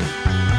We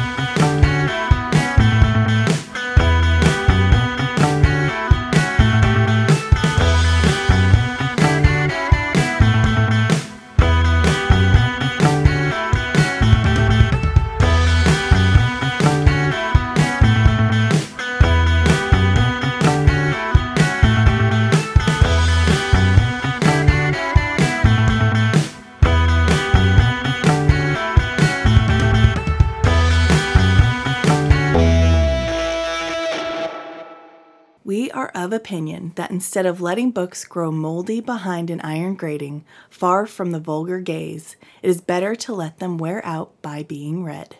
of opinion that instead of letting books grow moldy behind an iron grating, far from the vulgar gaze, it is better to let them wear out by being read.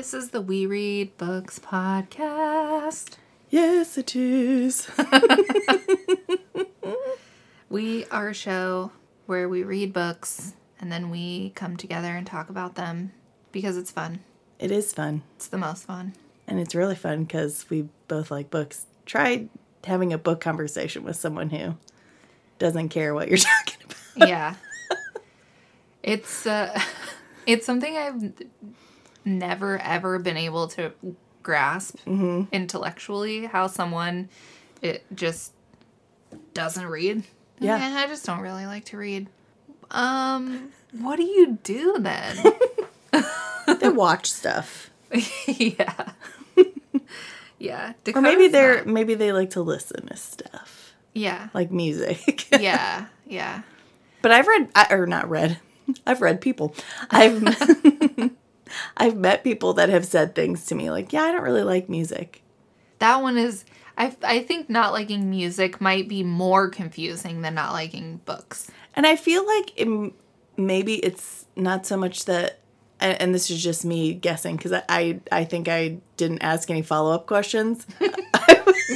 This is the We Read Books podcast. Yes, it is. We are a show where we read books and then we come together and talk about them because it's fun. It is fun. It's the most fun. And it's really fun because we both like books. Try having a book conversation with someone who doesn't care what you're talking about. Yeah. it's uh it's something I've never ever been able to grasp intellectually how someone it just doesn't read. Yeah. "Eh, I just don't really like to read. Um, what do you do then? They watch stuff. yeah. yeah. Or maybe they're not- maybe they like to listen to stuff. Yeah. Like music. Yeah. Yeah. But I've read, or not read, I've read people. I've I've met people that have said things to me like, "Yeah, I don't really like music." That one is I I think not liking music might be more confusing than not liking books. And I feel like it, maybe it's not so much that, and, this is just me guessing because I, I I think I didn't ask any follow up questions.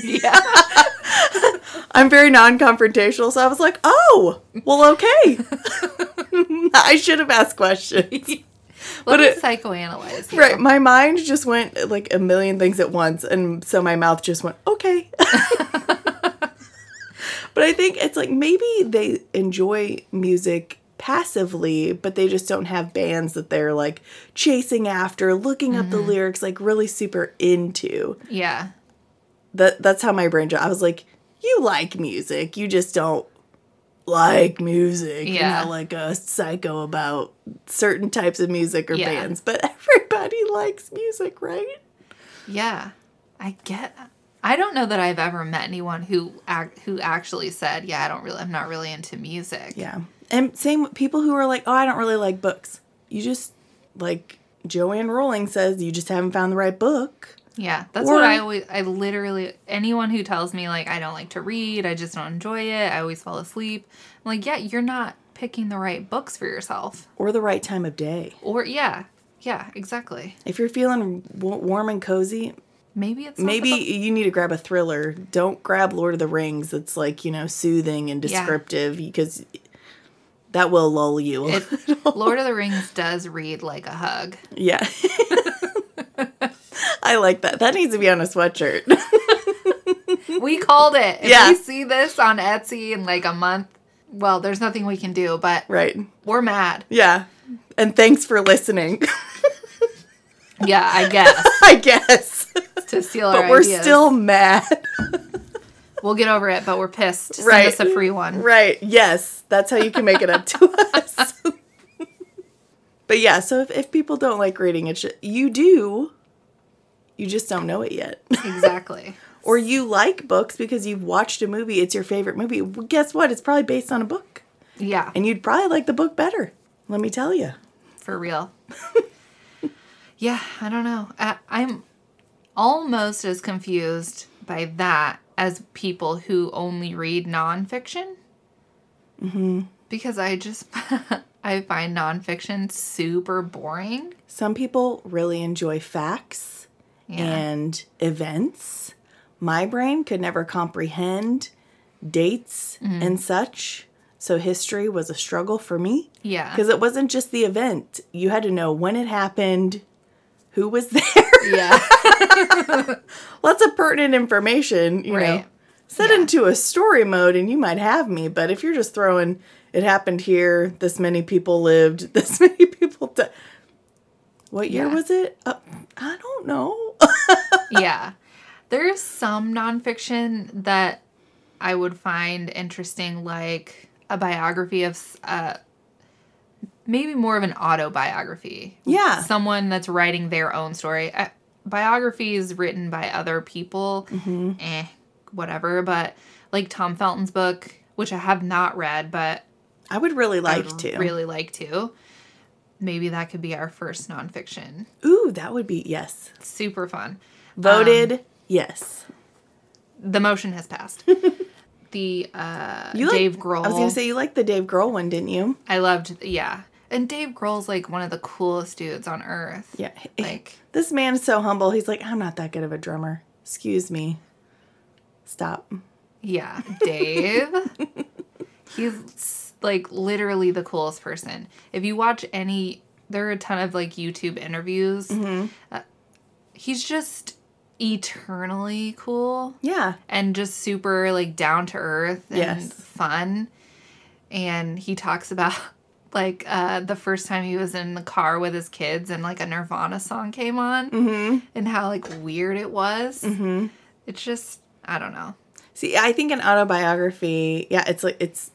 Yeah. I'm very non confrontational, so I was like, "Oh, well, okay." I should have asked questions. Let But me it- psychoanalyze you. Right, my mind just went like a million things at once, and so my mouth just went, okay. but I think it's like maybe they enjoy music passively, but they just don't have bands that they're like chasing after, looking up the mm-hmm. lyrics, like really super into. Yeah. That that's how my brain. job. I was like, you like music, you just don't like music. You're Yeah. not like a psycho about certain types of music or Yeah. bands, but everybody likes music, right? Yeah. I get I don't know that I've ever met anyone who act, who actually said, "Yeah, I don't really I'm not really into music." Yeah. And same with people who are like, oh, I don't really like books. You just, like Joanne Rowling says, you just haven't found the right book. Yeah, that's Or- what I always. I literally anyone who tells me like I don't like to read, I just don't enjoy it. I always fall asleep. I'm like, yeah, you're not picking the right books for yourself. Or the right time of day. Or yeah, yeah, exactly. If you're feeling w- warm and cozy, Maybe it's maybe you need to grab a thriller. Don't grab Lord of the Rings. It's like, you know, soothing and Yeah. descriptive because that will lull you. it, Lord of the Rings does read like a hug. yeah. I like that. That needs to be on a sweatshirt. We called it. If Yeah. we see this on Etsy in like a month, well, there's nothing we can do, but right. we're mad. Yeah. And thanks for listening. Yeah, I guess I guess. to steal our But we're ideas. still mad. We'll get over it, but we're pissed. Send Right. us a free one. Right. Yes. That's how you can make it up to us. but yeah, so if, if people don't like reading it, you do. You just don't know it yet. Exactly. or you like books because you've watched a movie, it's your favorite movie. Well, guess what? It's probably based on a book. Yeah. And you'd probably like the book better. Let me tell you. for real. yeah, I don't know. I, I'm almost as confused by that as people who only read nonfiction. Mm-hmm. Because I just I find nonfiction super boring. Some people really enjoy facts and events. My brain could never comprehend dates Mm-hmm. and such. So history was a struggle for me Yeah. because it wasn't just the event. You had to know when it happened, who was there. Yeah. Lots of pertinent information, you know. Right. Set Yeah. into a story mode and you might have me, but if you're just throwing it happened here, this many people lived, this many people died. What year Yeah. was it? Uh, I don't know. yeah. There's some nonfiction that I would find interesting, like a biography of, uh, maybe more of an autobiography. Yeah. Someone that's writing their own story. Uh, biographies written by other people, eh, whatever. But like Tom Felton's book, which I have not read, but I would really I like would to. really like to. Maybe that could be our first nonfiction. Ooh, that would be yes. Super fun. Voted Um, yes. The motion has passed. the uh, You like- Dave Grohl. I was gonna say you liked the Dave Grohl one, didn't you? I loved, yeah. And Dave Grohl's like one of the coolest dudes on earth. Yeah. Like, This man is so humble. He's like, I'm not that good of a drummer. Excuse me. Stop. yeah, Dave. he's like literally the coolest person. If you watch any, there are a ton of like YouTube interviews. Mm-hmm. Uh, he's just eternally cool. Yeah. and just super like down to earth and Yes. fun. And he talks about like uh, the first time he was in the car with his kids and like a Nirvana song came on Mm-hmm. and how like weird it was. Mm-hmm. It's just I don't know. See, I think an autobiography, yeah, it's like it's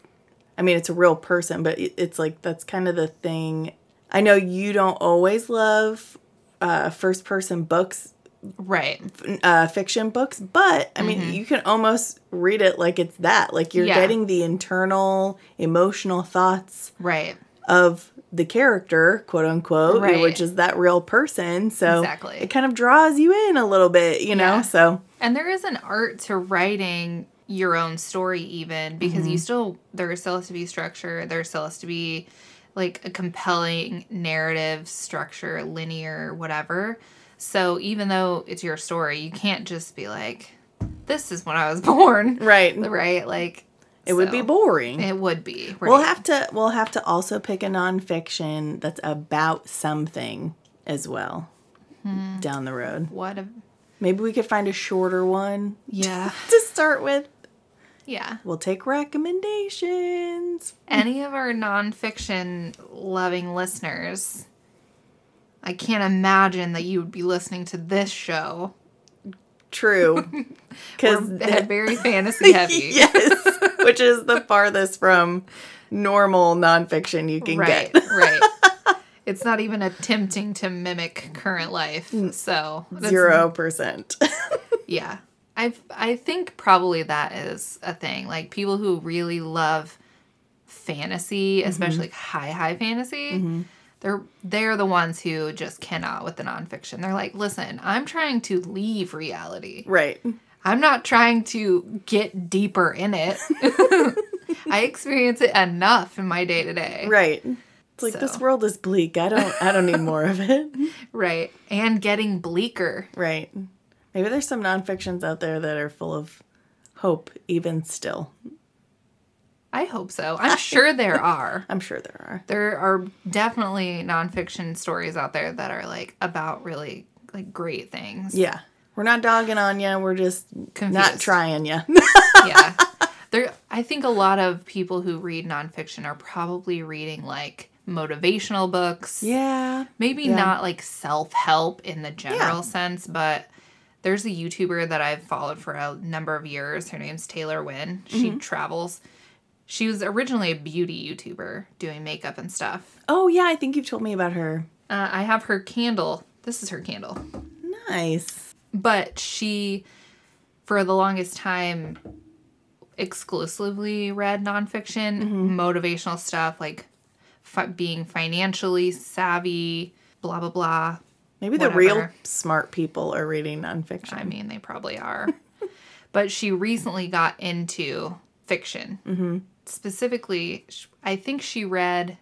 I mean, it's a real person, but it's like that's kind of the thing. I know you don't always love uh, first person books, Right. uh, fiction books, but I mean, you can almost read it like it's that. Like you're Mm-hmm. Yeah. getting the internal emotional thoughts Right. of the character, quote unquote, Right. which is that real person. So Exactly. it kind of draws you in a little bit, you know? Yeah. So And there is an art to writing your own story, even because Mm-hmm. you still, there still has to be structure. There still has to be like a compelling narrative structure, linear, whatever. So even though it's your story, you can't just be like, this is when I was born. right, Right? Like, it would be boring. It would be. Right? We'll have to we'll have to also pick a nonfiction that's about something as well Hmm. down the road. what a. Maybe we could find a shorter one Yeah. to start with. Yeah. We'll take recommendations. any of our nonfiction loving listeners, I can't imagine that you would be listening to this show. True. Because very fantasy heavy. yes, which is the farthest from normal nonfiction you can right, get. right. It's not even attempting to mimic current life. So Zero percent. Yeah. I I think probably that is a thing. Like people who really love fantasy, Mm-hmm. especially like high high fantasy, they're they're the ones who just cannot with the nonfiction. They're like, listen, I'm trying to leave reality. right. I'm not trying to get deeper in it. I experience it enough in my day to day. Right. It's like this world is bleak. I don't I don't need more of it. Right. And getting bleaker. Right. Maybe there's some nonfictions out there that are full of hope, even still. I hope so. I'm sure there are. I'm sure there are. there are definitely nonfiction stories out there that are like about really like great things. Yeah. We're not dogging on you. We're just not trying you. yeah. There I think a lot of people who read nonfiction are probably reading like motivational books. yeah. Maybe Yeah. not like self-help in the general Yeah. sense, but there's a YouTuber that I've followed for a number of years. Her name's Taylor Wynn. She Mm-hmm. travels. She was originally a beauty YouTuber doing makeup and stuff. Oh yeah, I think you've told me about her. Uh, I have her candle. This is her candle. Nice. but she for the longest time exclusively read nonfiction motivational stuff like fi- being financially savvy blah blah blah Maybe the real smart people are reading nonfiction. i mean they probably are but she recently got into fiction specifically i think she read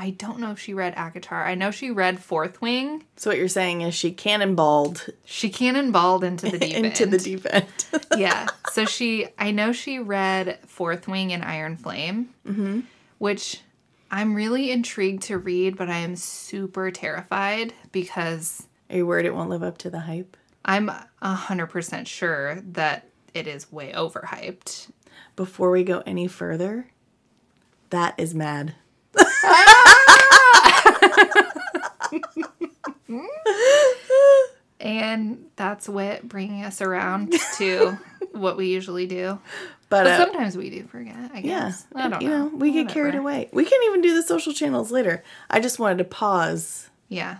I don't know if she read ACOTAR. I know she read Fourth Wing. So what you're saying is she cannonballed She cannonballed into the deep into end. the deep end. yeah. So she, I know she read Fourth Wing and Iron Flame, Mm-hmm. which I'm really intrigued to read, but I am super terrified because Are you worried it won't live up to the hype? I'm 100% sure that it is way overhyped. Before we go any further, that is mad. And that's what bringing us around to what we usually do. But, But uh, sometimes we do forget, I guess. yeah. I don't you know. know, we get carried away. We can even do the social channels later. I just wanted to pause Yeah.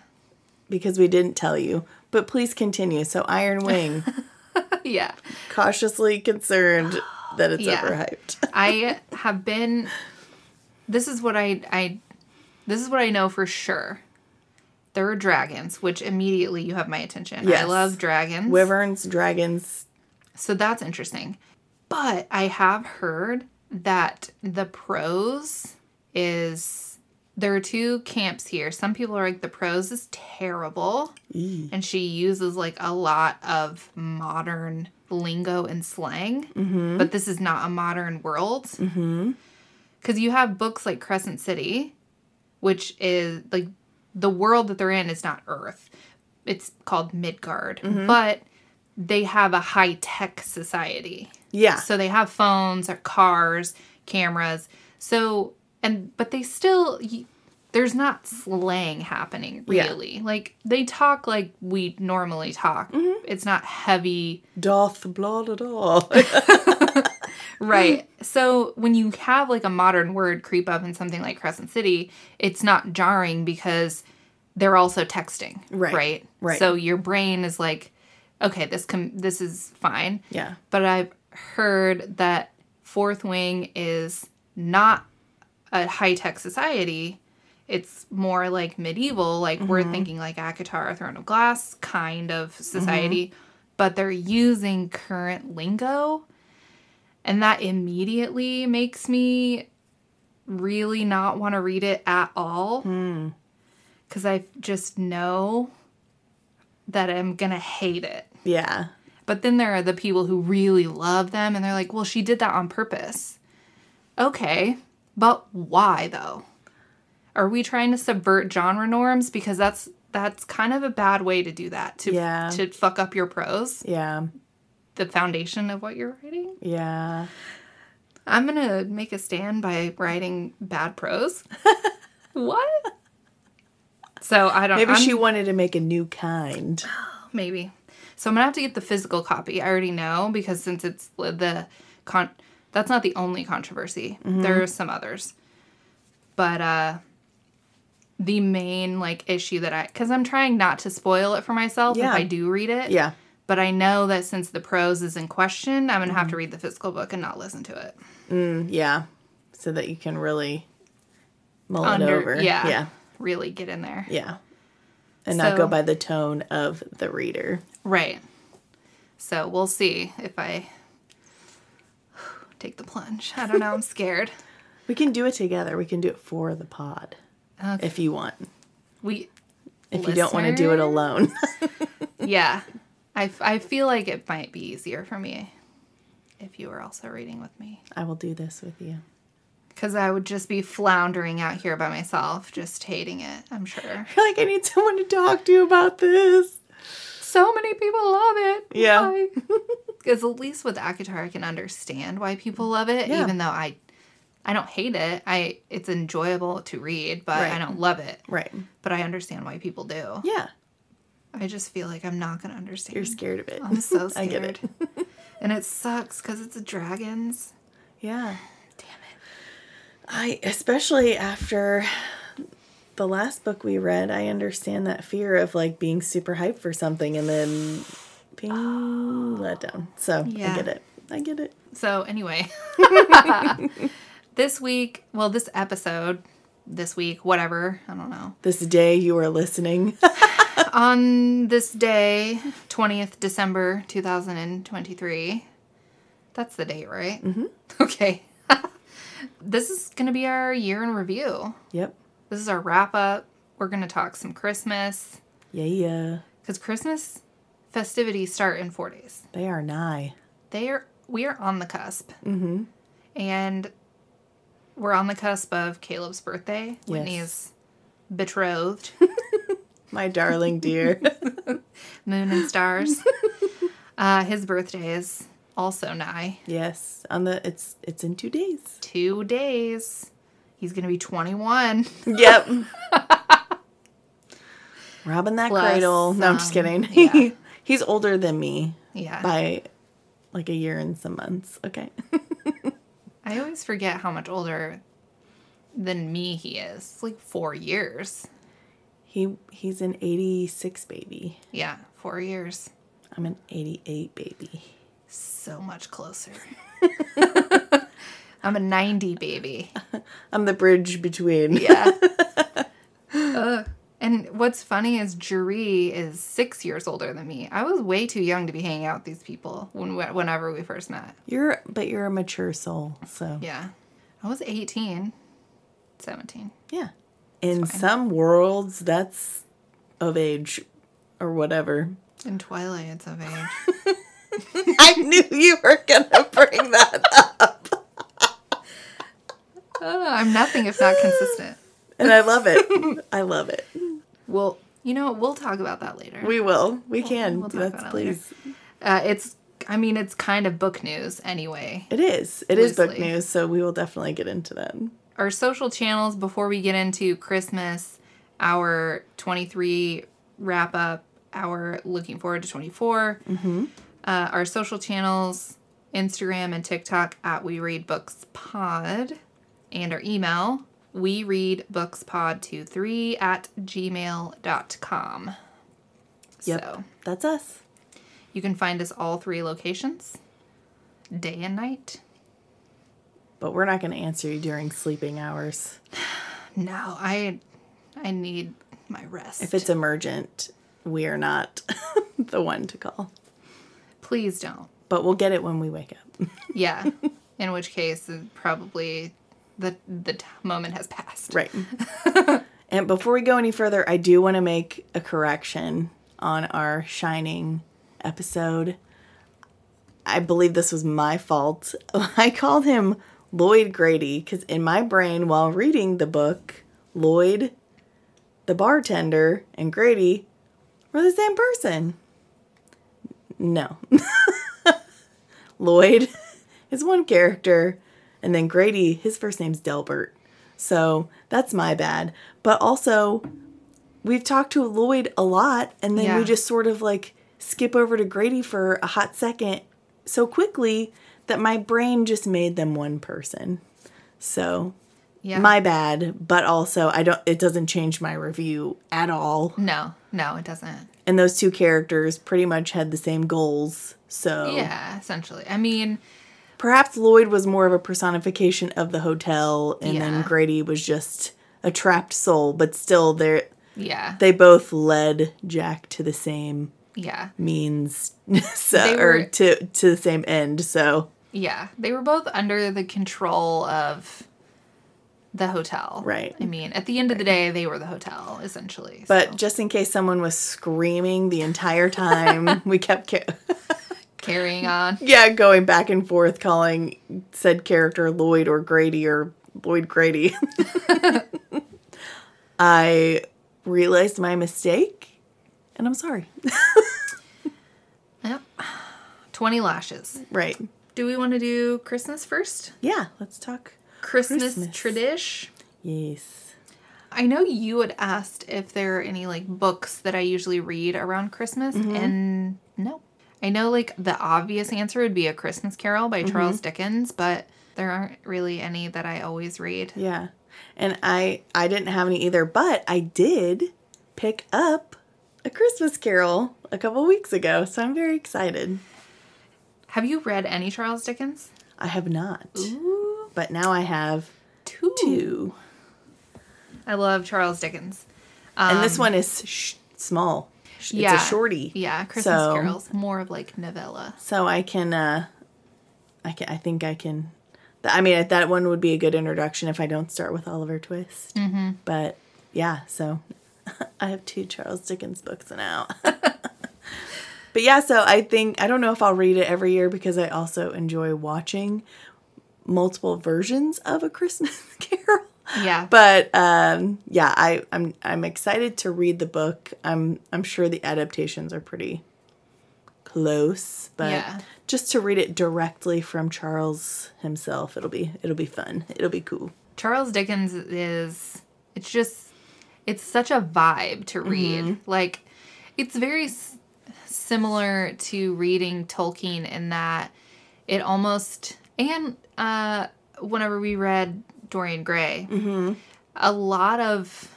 because we didn't tell you. But please continue. So Iron Wing, Yeah. cautiously concerned that it's Yeah. overhyped. I have been this is what I I this is what I know for sure. There are dragons, which immediately you have my attention. Yes. I love dragons. Wyverns, dragons. So that's interesting. But I have heard that the prose is there are two camps here. Some people are like the prose is terrible Eee. and she uses like a lot of modern lingo and slang. Mm-hmm. But this is not a modern world. Mm-hmm. Because you have books like Crescent City, which is like the world that they're in is not Earth. It's called Midgard. Mm-hmm. But they have a high tech society. Yeah. So they have phones or cars, cameras. So and but they still there's not slang happening Yeah. really. Like they talk like we normally talk. Mm-hmm. It's not heavy. Doth blah blah blah. Right. So when you have like a modern word creep up in something like Crescent City, it's not jarring because they're also texting. Right. Right. Right. So your brain is like, okay, this com- this is fine. yeah. but I've heard that Fourth Wing is not a high tech society. It's more like medieval, like we're mm-hmm. thinking like ACOTAR, Throne of Glass kind of society, mm-hmm. but they're using current lingo. And that immediately makes me really not want to read it at all. Hmm. Because I just know that I'm going to hate it. Yeah. But then there are the people who really love them and they're like, well, she did that on purpose. Okay, but why though? Are we trying to subvert genre norms? Because that's that's kind of a bad way to do that to Yeah. to fuck up your prose, Yeah. the foundation of what you're writing. Yeah. I'm gonna make a stand by writing bad prose. what? So I don't. Maybe I'm- she wanted to make a new kind. Maybe. So I'm gonna have to get the physical copy. I already know because since it's the con, that's not the only controversy. There are some others, but uh, the main like issue that I because I'm trying not to spoil it for myself Yeah. if I do read it. Yeah. But I know that since the prose is in question, I'm gonna have to read the physical book and not listen to it. Mm, yeah. So that you can really mull Under- it over. yeah. Yeah. Really get in there. Yeah. And not go by the tone of the reader. Right. So we'll see if I take the plunge. I don't know. I'm scared. We can do it together. We can do it for the pod Okay. if you want. We If you don't want to do it alone. yeah. I, I feel like it might be easier for me if you were also reading with me. I will do this with you. Because I would just be floundering out here by myself, just hating it, I'm sure. You're like, I need someone to talk to about this. So many people love it. Yeah. Because at least with ACOTAR, I can understand why people love it, Yeah. even though I. I don't hate it. I it's enjoyable to read, but I don't love it. Right. But I understand why people do. Yeah. I just feel like I'm not gonna understand. You're scared of it. I'm so scared. I get it. and it sucks because it's a dragons. Yeah. Damn it. I especially after the last book we read, I understand that fear of like being super hyped for something and then being let down. So Yeah. I get it. I get it. So anyway, this week, well, this episode, this week, whatever, I don't know. This day you are listening. On this day, twentieth December, two thousand and twenty-three. That's the date, right? Mm-hmm. Okay. this is gonna be our year in review. yep. This is our wrap up. We're going to talk some Christmas Yeah, yeah. because Christmas festivities start in four days. They are nigh. They are we are on the cusp, mm-hmm. and we're on the cusp of Caleb's birthday. Whitney's betrothed, My darling dear. moon and stars. uh, his birthday is also nigh. yes. On the it's it's in two days. Two days. He's gonna be twenty one. Yep. Robbing that Plus, cradle. No, I'm just um, kidding. yeah. He's older than me Yeah. by like a year and some months. Okay. I always forget how much older than me he is. It's like four years. he he's an 86 baby. Yeah, four years. I'm an 88 baby. So much closer. I'm a 90 baby. I'm the bridge between. Yeah. Ugh. And what's funny is Jeree is six years older than me. I was way too young to be hanging out with these people when whenever we first met. You're but you're a mature soul, so Yeah. I was 18, 17. yeah. In some worlds that's of age or whatever. In Twilight, it's of age. I knew you were gonna bring that up. Ugh, I'm nothing if not consistent. And I love it. I love it. Well, you know, we'll talk about that later. We will. We can. we'll about it later. please. Uh, it's, I mean, it's kind of book news anyway. It is. It is book news, so we will definitely get into that. Our social channels before we get into Christmas, our 23 wrap up, our looking forward to 24. Mm-hmm. Uh, our social channels, Instagram and TikTok at We Read Books Pod, and our email, we read books pod 23 at gmail.com. Yep. So That's us. you can find us all three locations, day and night. But we're not going to answer you during sleeping hours. No, I I need my rest. If it's emergent, we are not the one to call. Please don't. But we'll get it when we wake up. Yeah. In which case, probably the the moment has passed. Right. and before we go any further, I do want to make a correction on our Shining episode. I believe this was my fault. I called him Lloyd Grady because in my brain, while reading the book, Lloyd, the bartender, and Grady were the same person. No. Lloyd is one character, and then Grady, his first name's Delbert. So that's my bad. But also, we've talked to Lloyd a lot, and then Yeah. we just sort of like skip over to Grady for a hot second so quickly that my brain just made them one person. So Yeah. my bad, but also I don't it doesn't change my review at all. no, no, it doesn't. And those two characters pretty much had the same goals. So Yeah, essentially. I mean, perhaps Lloyd was more of a personification of the hotel and then Grady was just a trapped soul, but still they yeah, they both led Jack to the same yeah, means so They or to to the same end. So yeah. They were both under the control of the hotel. Right. I mean, at the end of the day, they were the hotel essentially. but so. just in case someone was screaming the entire time, we kept ca- carrying on. yeah, going back and forth calling said character Lloyd or Grady or Lloyd Grady. I realized my mistake and I'm sorry. Yep. Twenty lashes. right. Do we want to do Christmas first? Yeah, let's talk. Christmas, Christmas. tradition. Yes. I know you had asked if there are any like books that I usually read around Christmas, mm-hmm. and no. I know like the obvious answer would be A Christmas Carol by mm-hmm. Charles Dickens, but there aren't really any that I always read. Yeah. And I I didn't have any either, but I did pick up a Christmas Carol a couple weeks ago, so I'm very excited. Have you read any Charles Dickens? I have not. But now I have Two. two. I love Charles Dickens. and this um, one is sh- small. Yeah. It's a shorty. Yeah, Christmas So- Carols. More of like novella. So I can uh I can I think I can I mean that one would be a good introduction if I don't start with Oliver Twist. Mm-hmm. But yeah, so I have two Charles Dickens books now. but yeah, so I think I don't know if I'll read it every year because I also enjoy watching multiple versions of a Christmas Carol. Yeah. But um, yeah, I, I'm I'm excited to read the book. I'm I'm sure the adaptations are pretty close, but Yeah. just to read it directly from Charles himself, it'll be it'll be fun. It'll be cool. Charles Dickens is it's just it's such a vibe to read. Like it's very s- similar to reading Tolkien in that it almost and uh whenever we read Dorian Gray, mm-hmm. a lot of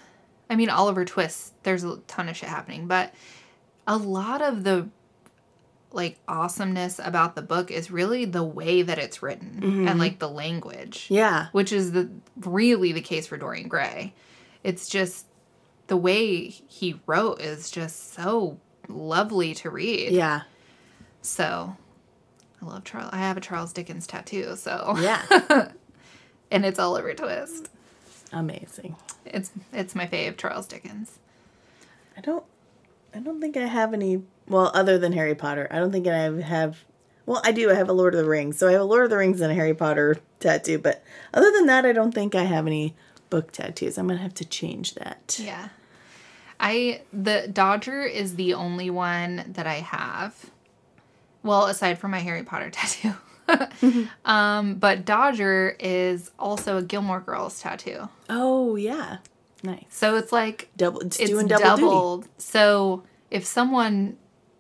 I mean Oliver Twist, there's a ton of shit happening, but a lot of the like awesomeness about the book is really the way that it's written and mm-hmm. like the language Yeah. which is the really the case for Dorian Gray. It's just the way he wrote is just so lovely to read. Yeah. So I love Charles. I have a Charles Dickens tattoo, so Yeah. and it's Oliver Twist. Amazing. It's it's my fave Charles Dickens. I don't I don't think I have any well, other than Harry Potter. I don't think I have well, I do. I have a Lord of the Rings. So I have a Lord of the Rings and a Harry Potter tattoo, but other than that, I don't think I have any book tattoos. I'm going to have to change that. Yeah. I the Dodger is the only one that I have. Well, aside from my Harry Potter tattoo. um, but Dodger is also a Gilmore Girls tattoo. Oh, yeah. Nice. So it's like Double it's, it's doing double doubled. So if someone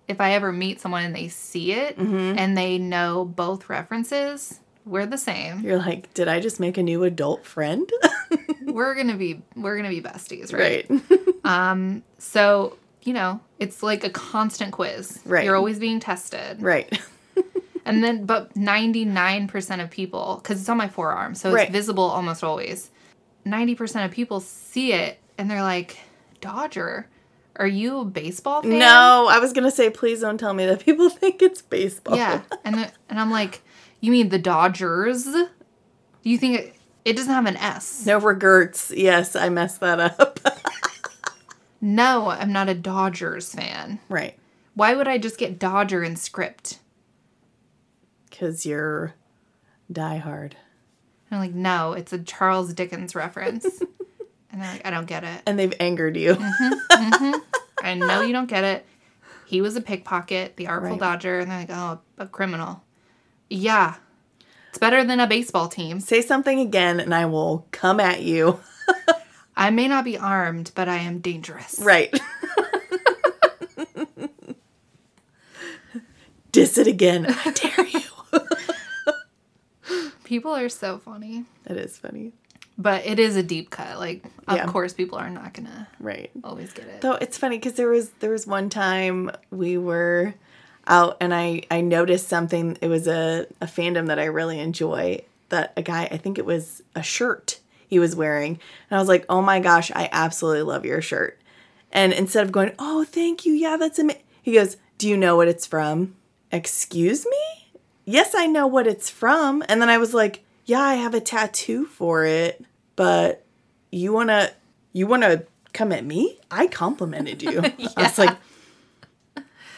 if I ever meet someone and they see it Mm-hmm. and they know both references, we're the same. You're like, "Did I just make a new adult friend?" we're gonna be we're gonna be besties, right? right. Um, so, you know, it's like a constant quiz. Right. You're always being tested. right. And then, but 99% of people, because it's on my forearm, so it's Right. visible almost always. 90% of people see it and they're like, Dodger, are you a baseball fan? No, I was going to say please don't tell me that people think it's baseball. Yeah. And, the, and I'm like, you mean the Dodgers? Do you think it, it doesn't have an S? No regrets. Yes, I messed that up. No, I'm not a Dodgers fan. right. Why would I just get Dodger in script? Cuz you're diehard. And I'm like, no, it's a Charles Dickens reference. and they're like, I don't get it. And they've angered you. Mm-hmm, mm-hmm. I know you don't get it. He was a pickpocket, the artful Right. dodger, and they're like, oh, a criminal. Yeah. It's better than a baseball team. Say something again and I will come at you. I may not be armed, but I am dangerous. Right. Diss it again. I dare you. People are so funny. That is funny. But it is a deep cut. Like, of Yeah. course, people are not going to Right. always get it. Though it's funny because there was there was one time we were out and I I noticed something. It was a a fandom that I really enjoy. That a guy I think it was a shirt he was wearing, and I was like, oh my gosh, I absolutely love your shirt. And instead of going, oh thank you, yeah that's amazing, he goes, do you know what it's from? Excuse me? Yes, I know what it's from. And then I was like, yeah, I have a tattoo for it, but you wanna you wanna come at me? I complimented you. I was like,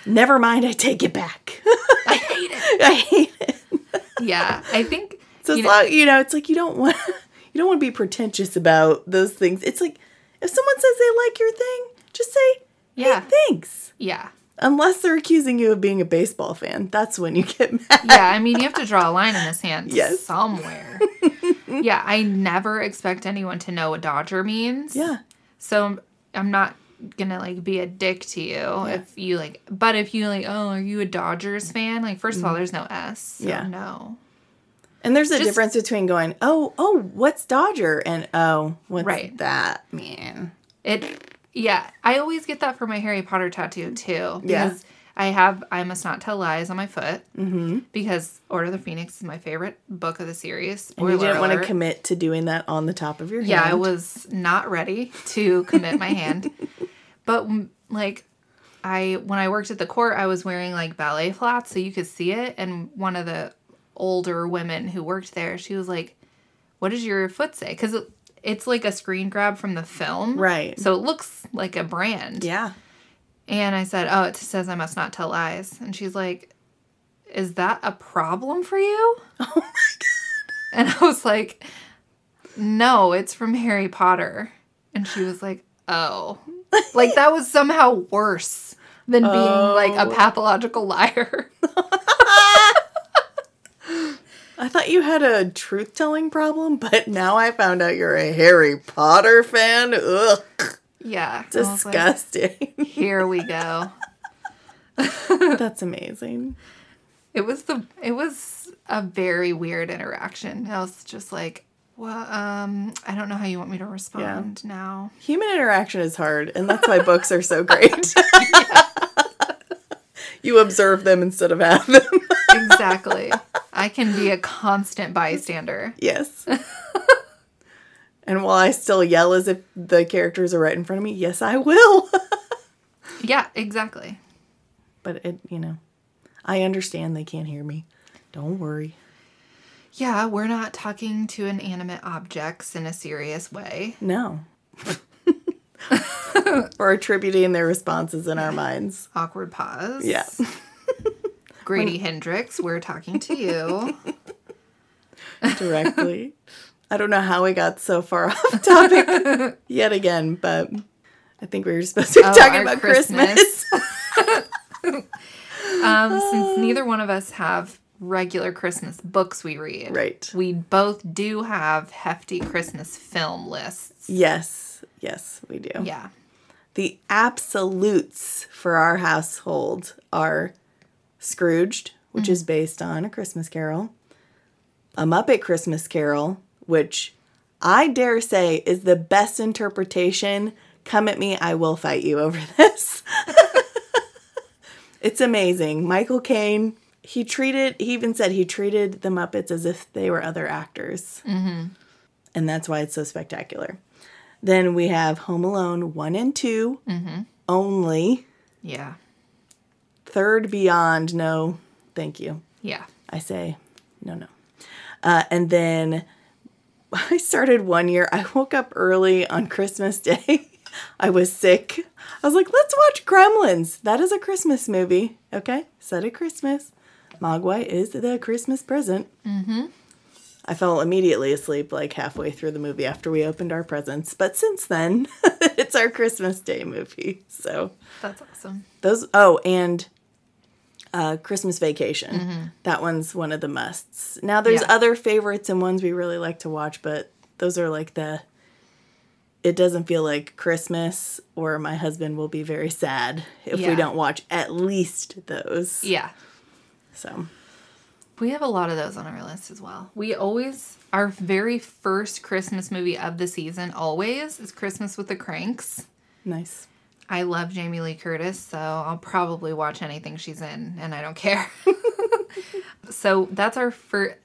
never mind, I take it back. I hate it. I hate it. Yeah. I think. So you it's know- like you know, it's like you don't want you don't want to be pretentious about those things. It's like if someone says they like your thing, just say, Yeah. "Hey, thanks." yeah. Unless they're accusing you of being a baseball fan, that's when you get mad. Yeah, I mean, you have to draw a line in the sand Yes. somewhere. yeah, I never expect anyone to know what Dodger means. Yeah. So I'm not gonna like be a dick to you if you like. But if you like, oh, are you a Dodgers fan? Like, first of all, there's no S. So Mm-hmm. Yeah. No. And there's a Just- difference between going, "Oh, oh, what's Dodger?" and "Oh, what's Right. that mean?" It. Yeah, I always get that for my Harry Potter tattoo too. Yeah. Because I have I must not tell lies on my foot. Mm-hmm. Because Order of the Phoenix is my favorite book of the series. And you didn't want to commit to doing that on the top of your Yeah, I was not ready to commit my hand. But like I when I worked at the court, I was wearing like ballet flats so you could see it and one of the older women who worked there, she was like, "What does your foot say?" Cuz it's like a screen grab from the film. Right. So it looks like a brand. Yeah. And I said, Oh, it says I must not tell lies. And she's like, Is that a problem for you? Oh my god. And I was like, No, it's from Harry Potter. And she was like, Oh. Like that was somehow worse than being like a Oh. pathological liar. I thought you had a truth telling problem, but now I found out you're a Harry Potter fan. Ugh. yeah. Was like, Disgusting. Here we go. That's amazing. It was the it was a very weird interaction. I was just like, well, um, I don't know how you want me to respond now. Human interaction is hard, and that's why books are so great. you observe them instead of have them. Exactly. I can be a constant bystander. yes. and while I still yell as if the characters are right in front of me, yes, I will. Yeah, exactly. but it, you know, I understand they can't hear me. Don't worry. Yeah, we're not talking to inanimate objects in a serious way. No. or attributing their responses in our minds. Awkward pause. Yeah. Grady Hendrix, we're talking to you. directly. I don't know how we got so far off topic yet again, but I think we were supposed to be Oh, talking about Christmas. Christmas. Um, since neither one of us have regular Christmas books we read, right. we both do have hefty Christmas film lists. Yes. Yes, we do. Yeah. The absolutes for our household are Scrooged, which is mm. based on A Christmas Carol, A Muppet Christmas Carol, which I dare say is the best interpretation. Come at me, I will fight you over this. it's amazing. Michael Caine, he treated, he even said he treated the Muppets as if they were other actors. Mm-hmm. And that's why it's so spectacular. Then we have Home Alone 1 and 2 only. Yeah. Third Beyond, no, thank you. Yeah. I say no, no. Uh, and then I started one year. I woke up early on Christmas Day. I was sick. I was like, let's watch Gremlins. That is a Christmas movie. Okay, set at Christmas. Mogwai is the Christmas present. Mm-hmm. I fell immediately asleep like halfway through the movie after we opened our presents. But since then, it's our Christmas Day movie. So That's awesome. those oh, and uh, Christmas Vacation. That one's one of the musts. Now there's Yeah. other favorites and ones we really like to watch, but those are like the. It doesn't feel like Christmas, or my husband will be very sad if Yeah. we don't watch at least those. Yeah. So We have a lot of those on our list as well. We always, our very first Christmas movie of the season, always, is Christmas with the Cranks. nice. I love Jamie Lee Curtis, so I'll probably watch anything she's in, and I don't care. so that's our first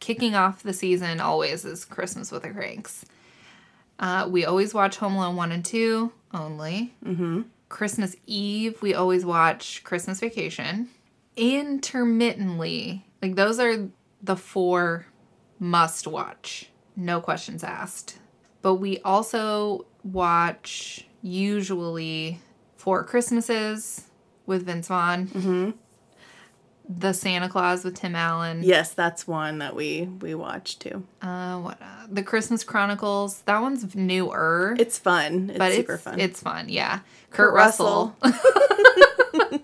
kicking off the season. Always is Christmas with the Cranks. Uh, we always watch Home Alone one and two only. Mm-hmm. Christmas Eve, we always watch Christmas Vacation. Intermittently, like those are the four must watch, no questions asked. But we also watch usually Four Christmases with Vince Vaughn, mm-hmm. The Santa Claus with Tim Allen, Yes, that's one that we we watch too. uh, what uh, The Christmas Chronicles. That one's newer, It's fun. It's but super it's fun. it's fun. Yeah, Kurt Kurt, Russell. he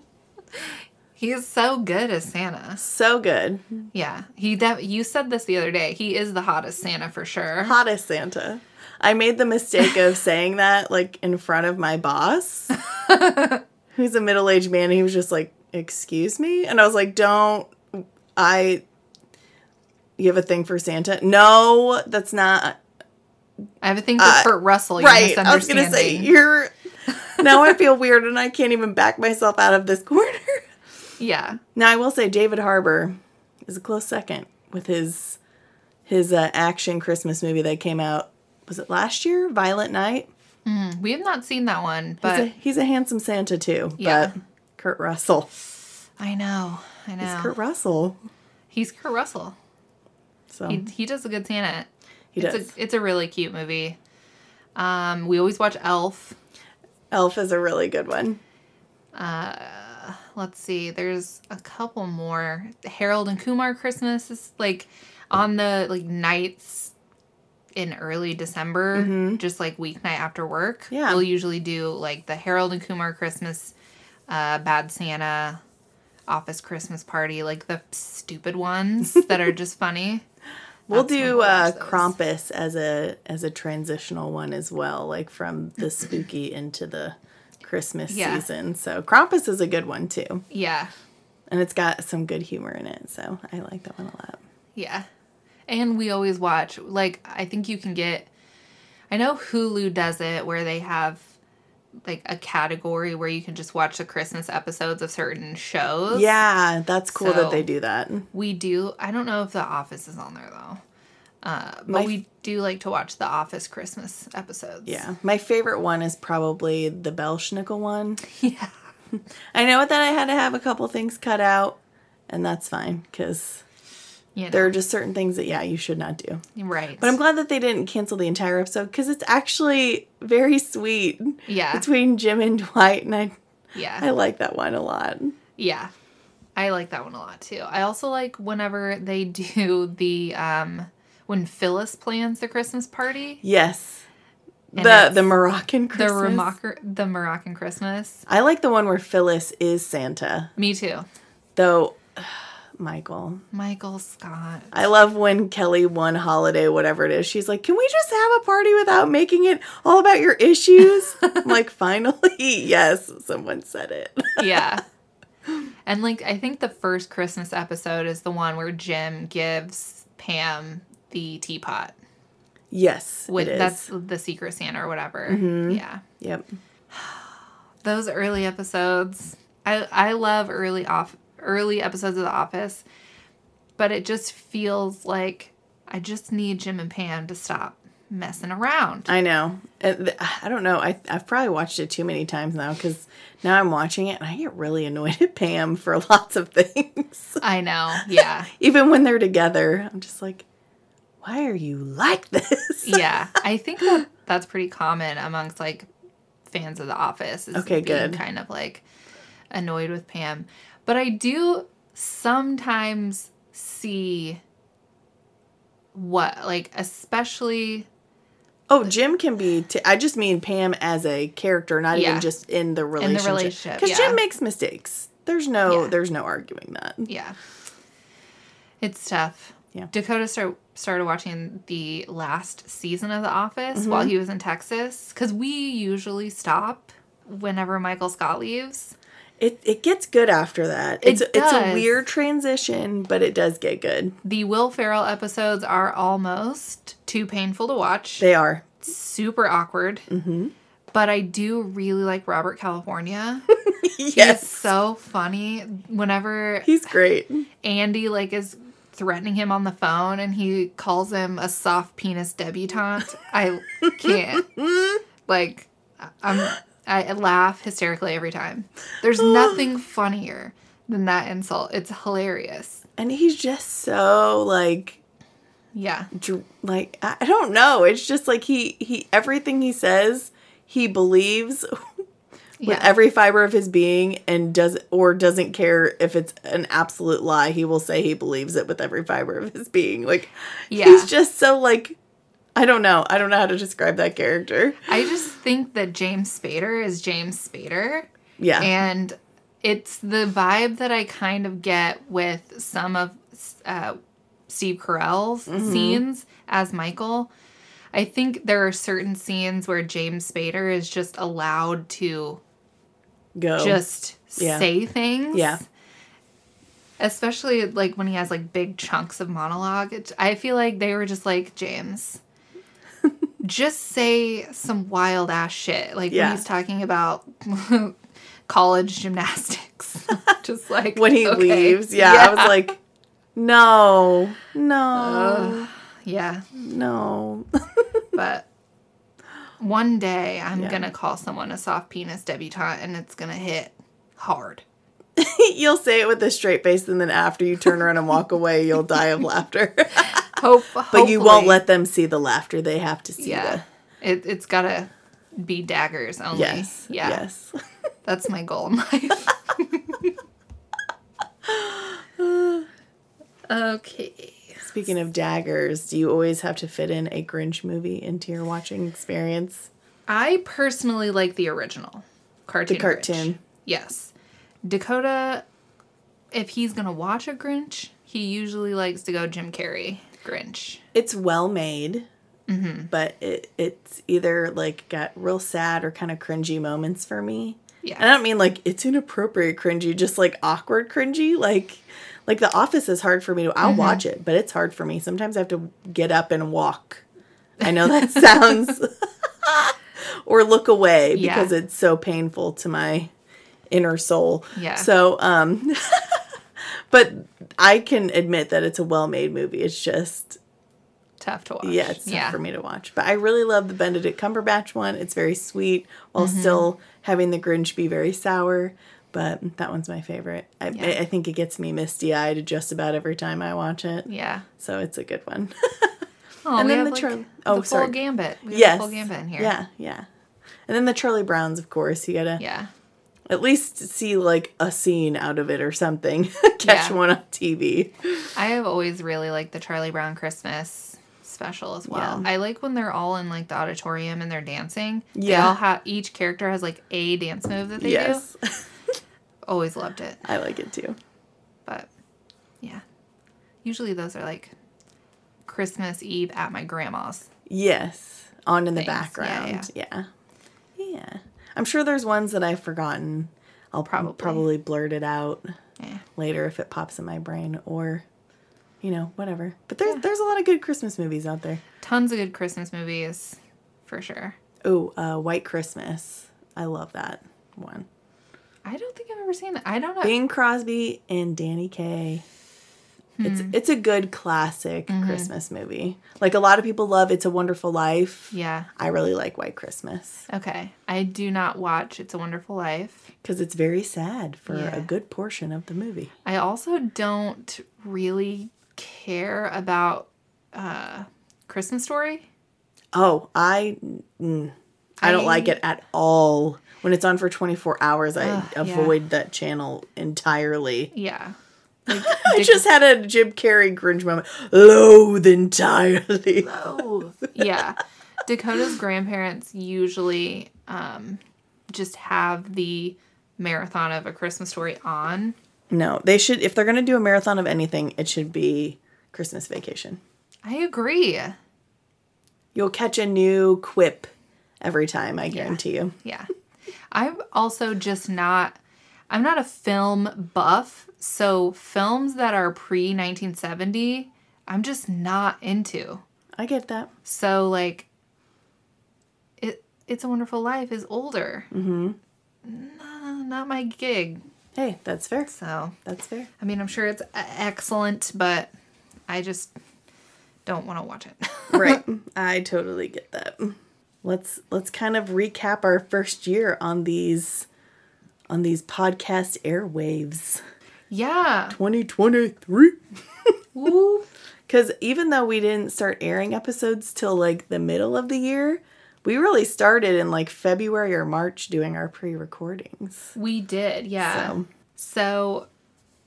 is so good as Santa. so good. Yeah, he. That you said this the other day. He is the hottest Santa for sure. hottest Santa. I made the mistake of saying that like in front of my boss, who's a middle aged man. He was just like, "Excuse me," and I was like, "Don't I? You have a thing for Santa? No, that's not I have a thing for Uh, Kurt Russell. Right." I was gonna say you're. Now I feel weird, and I can't even back myself out of this corner. Yeah, Now I will say David Harbour is a close second with his his uh, action Christmas movie that came out. Was it last year? Violent Night. we have not seen that one, He's, but a, he's a handsome Santa too. Yeah. But Kurt Russell. I know, I know. He's Kurt Russell. He's Kurt Russell. So He he does a good Santa. He it's does. a it's a really cute movie. Um, we always watch Elf. Elf is a really good one. Let's see there's a couple more harold and kumar christmas is like on the like nights in early december just like weeknight after work Mm-hmm. Yeah. we'll usually do like the harold and kumar christmas uh, bad santa office christmas party like the stupid ones that are just funny We'll That's do we'll uh. Krampus as a as a transitional one as well, like from the spooky into the Christmas Yeah. season. So Krampus is a good one too, yeah and it's got some good humor in it. So I like that one a lot. Yeah. And we always watch like I think you can get I know Hulu does it where they have like a category where you can just watch the Christmas episodes of certain shows. Yeah, that's cool that they do that. We do I don't know if The Office is on there though. Uh, but My- we do like to watch the Office Christmas episodes. Yeah, my favorite one is probably the Belsnickel one. Yeah. I know that I had to have a couple things cut out, and that's fine because You know, there are just certain things that yeah you should not do. right. But I'm glad that they didn't cancel the entire episode because it's actually very sweet yeah. between Jim and Dwight, and I yeah. I like that one a lot. Yeah. I like that one a lot too. I also like whenever they do the um when Phyllis plans the Christmas party. Yes, the the Moroccan the Christmas. Moroccan the Moroccan Christmas. I like the one where Phyllis is Santa, Me too. though. Michael, Michael Scott. I love when Kelly one holiday, whatever it is, she's like, "Can we just have a party without making it all about your issues?" I'm like, "Finally, yes, someone said it." Yeah. and like I think the first Christmas episode is the one where Jim gives Pam the teapot. yes, With it is. that's the secret Santa or whatever. Mm-hmm. Yeah. yep. those early episodes i i love early off early episodes of the office but it just feels like i just need jim and pam to stop messing around I know. I don't know. I I've probably watched it too many times now because now I'm watching it and I get really annoyed at Pam for lots of things. i know yeah Even when they're together, I'm just like, "Why are you like this?" yeah i think that that's pretty common amongst like fans of the office is Okay, being good. kind of like annoyed with pam but i do sometimes see what like especially Oh, Jim can be. T- I just mean Pam as a character, not Yeah. even just in the relationship. relationship, Because yeah. Jim makes mistakes. There's no. Yeah. There's no arguing that. Yeah. It's tough. Yeah. Dakota start, started watching the last season of The Office Mm-hmm. while he was in Texas because we usually stop whenever Michael Scott leaves. It it gets good after that. It It's it's a weird transition, but it does get good. The Will Ferrell episodes are almost too painful to watch. They are. Super awkward. Mm-hmm. But I do really like Robert California. He's yes, so funny. Whenever he's great. Andy like is threatening him on the phone and he calls him a soft penis debutante. I can't. like I'm I laugh hysterically every time. There's nothing funnier than that insult. It's hilarious. And he's just so like Yeah. dr- like I I don't know. It's just like he he everything he says he believes with Yeah. every fiber of his being and does or doesn't care if it's an absolute lie. He will say he believes it with every fiber of his being. Like Yeah. he's just so like I don't know. I don't know how to describe that character. I just think that James Spader is James Spader. Yeah. And it's the vibe that I kind of get with some of uh, Steve Carell's Mm-hmm. scenes as Michael. I think there are certain scenes where James Spader is just allowed to Go. just Yeah. say things. Yeah. Especially like when he has like big chunks of monologue. It, I feel like they were just like, James, just say some wild ass shit. Like Yeah. when he's talking about college gymnastics. just like when he okay. leaves. Yeah, I was like, no, no, yeah. no. But one day I'm Yeah. gonna call someone a soft penis debutante and it's gonna hit hard. you'll say it with a straight face, and then after you turn around and walk away, you'll die of laughter. Hope, but you won't let them see the laughter. They have to see Yeah. It, it's got to be daggers the only. yes, Yeah. yes. That's my goal in life. okay. Speaking of daggers, do you always have to fit in a Grinch movie into your watching experience? I personally like the original cartoon. The cartoon. Grinch. Yes. Dakota, if he's going to watch a Grinch, he usually likes to go Jim Carrey Grinch. It's well made, Mm-hmm. but it it's either like got real sad or kind of cringy moments for me. Yeah. And I don't mean like it's inappropriate cringy, just like awkward cringy. Like like The Office is hard for me to. Mm-hmm. I'll watch it, but it's hard for me. Sometimes I have to get up and walk. I know that sounds or look away Yeah. because it's so painful to my inner soul. Yeah. So um but I can admit that it's a well-made movie. It's just Tough to watch. yeah, it's tough yeah. for me to watch. But I really love the Benedict Cumberbatch one. It's very sweet while Mm-hmm. still having the Grinch be very sour. But that one's my favorite. I, Yeah. I, I think it gets me misty eyed just about every time I watch it. Yeah. So it's a good one. Oh, And then the like Charlie- oh, the full sorry. gambit. We have yes. the full gambit in here. Yeah, yeah. And then the Charlie Browns, of course. You gotta Yeah. at least see like a scene out of it or something. Catch Yeah. one on TV. I have always really liked the Charlie Brown Christmas special as well. Yeah. I like when they're all in like the auditorium and they're dancing. They Yeah. all have each character has like a dance move that they yes. do. Always loved it. I like it too. But yeah. Usually those are like Christmas Eve at my grandma's. Yes. On in the Things. Yeah, background. Yeah, yeah. I'm sure there's ones that I've forgotten. I'll probably Probably. probably blurt it out Yeah. later if it pops in my brain or you know, whatever. But there's there's a lot of good Christmas movies out there. Tons of good Christmas movies for sure. Oh, uh, White Christmas. I love that one. I don't think I've ever seen it. I don't know. Bing Crosby and Danny Kaye. It's it's a good classic Christmas movie. Like a lot of people love It's a Wonderful Life. yeah. I really like White Christmas Okay. I do not watch It's a Wonderful Life. because it's very sad for Yeah. a good portion of the movie. I also don't really care about uh Christmas Story. Oh, I mm, I don't I- like it at all. When it's on for 24 hours, I Ugh, yeah. avoid that channel entirely. Yeah. Like, I just had a Jim Carrey Grinch moment. Loathe entirely. Oh, yeah. Dakota's grandparents usually um, just have the marathon of a Christmas story on. No, they should. If they're gonna do a marathon of anything, it should be Christmas Vacation. I agree. You'll catch a new quip every time. I guarantee you. Yeah. I'm also just not I'm not a film buff, so films that are pre 1970, I'm just not into. I get that. So like it It's a Wonderful Life is older. Mm-hmm. not my gig. Hey, that's fair. So That's fair. I mean, I'm sure it's e- excellent, but I just don't want to watch it. right. I totally get that. Let's let's kind of recap our first year on these on these podcast airwaves. yeah. 2023. Woo. Cuz even though we didn't start airing episodes till like the middle of the year, we really started in like February or March doing our pre-recordings. We did, yeah. So- So,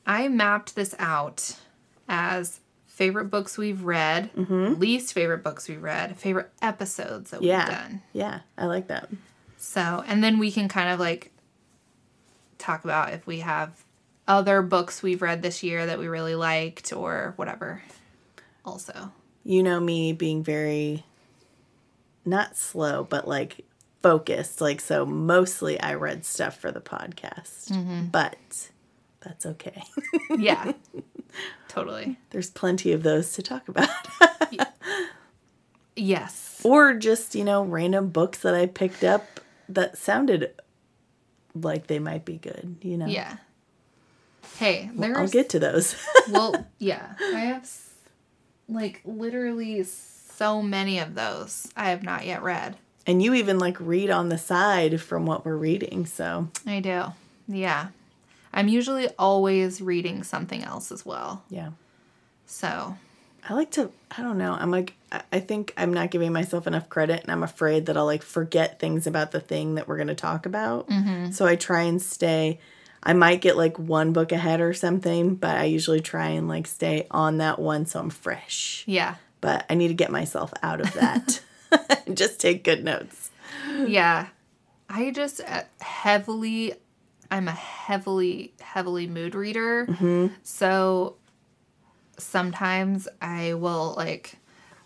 I mapped this out as favorite books we've read, mm-hmm. least favorite books we've read, favorite episodes that Yeah. we've done. Yeah, I like that. So, and then we can kind of like talk about if we have other books we've read this year that we really liked or whatever. Also, You know me being very not slow, but like focused. Like so mostly I read stuff for the podcast. Mm-hmm. But that's okay. yeah, totally. There's plenty of those to talk about. Yes. or just, you know, random books that I picked up that sounded like they might be good, you know. Yeah. Hey, there's I'll get to those. well, yeah. I have like literally so many of those I have not yet read. and you even like read on the side from what we're reading, so I do. Yeah. I'm usually always reading something else as well. yeah. So, I like to, I don't know. I'm like, I- think I'm not giving myself enough credit and I'm afraid that I'll like forget things about the thing that we're going to talk about. So I try and stay, I might get like one book ahead or something, but I usually try and like stay on that one so I'm fresh. Yeah. But I need to get myself out of that. Just take good notes. Yeah. I just uh, heavily, I'm a heavily, heavily mood reader. Mm-hmm. So sometimes I will like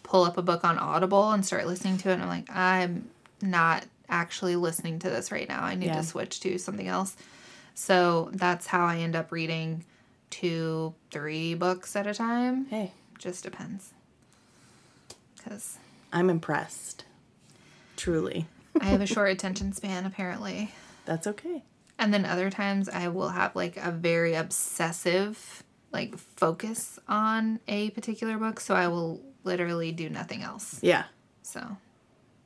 pull up a book on Audible and start listening to it. And I'm like, I'm not actually listening to this right now. I need Yeah. to switch to something else. So that's how I end up reading two, three books at a time. Hey, Just depends. Because I'm impressed. Truly. I have a short attention span, apparently. That's okay. And then other times I will have like a very obsessive like focus on a particular book, so I will literally do nothing else. Yeah. So,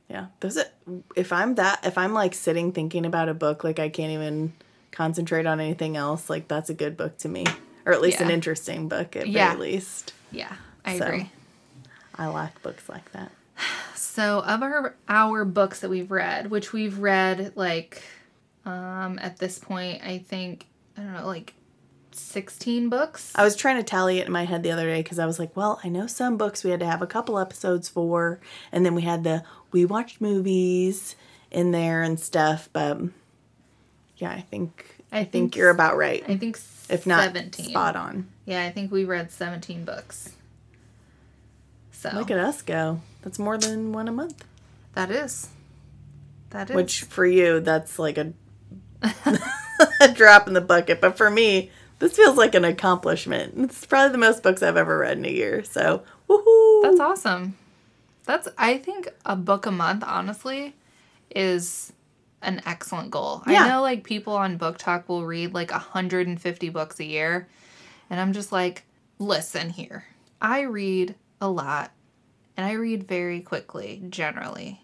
Yeah. Those are, if I'm that if I'm like sitting thinking about a book like I can't even concentrate on anything else, like that's a good book to me. Or at least an interesting book at Yeah. very least. yeah, I So. agree. I like books like that. So, of our our books that we've read, which we've read like um at this point, I think I don't know, like 16 books. I was trying to tally it in my head the other day because I was like, well, I know some books we had to have a couple episodes for, and then we had the we watched movies in there and stuff, but yeah, I think I think think you're about right. I think if not 17. spot on. Yeah, I think we read 17 books. So, Look at us go. That's more than one a month. that is. That is. Which for you, that's like a, a drop in the bucket. But for me, this feels like an accomplishment. It's probably the most books I've ever read in a year. So, woohoo! That's awesome. That's I think a book a month honestly is an excellent goal. Yeah. I know like people on BookTok will read like 150 books a year and I'm just like, listen here. I read a lot and I read very quickly generally.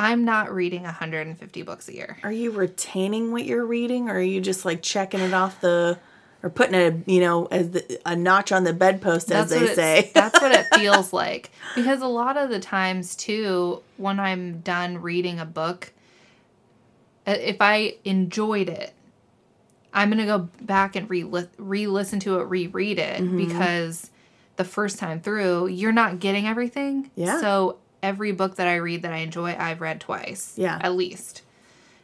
I'm not reading 150 books a year. Are you retaining what you're reading, or are you just like checking it off the, or putting a you know as the, a notch on the bedpost, as they say? that's what it feels like. Because a lot of the times, too, when I'm done reading a book, uh, if I enjoyed it, I'm going to go back and re listen to it, reread it, Mm-hmm. because the first time through, you're not getting everything. Yeah. So every book that I read that I enjoy, I've read twice. Yeah. At least.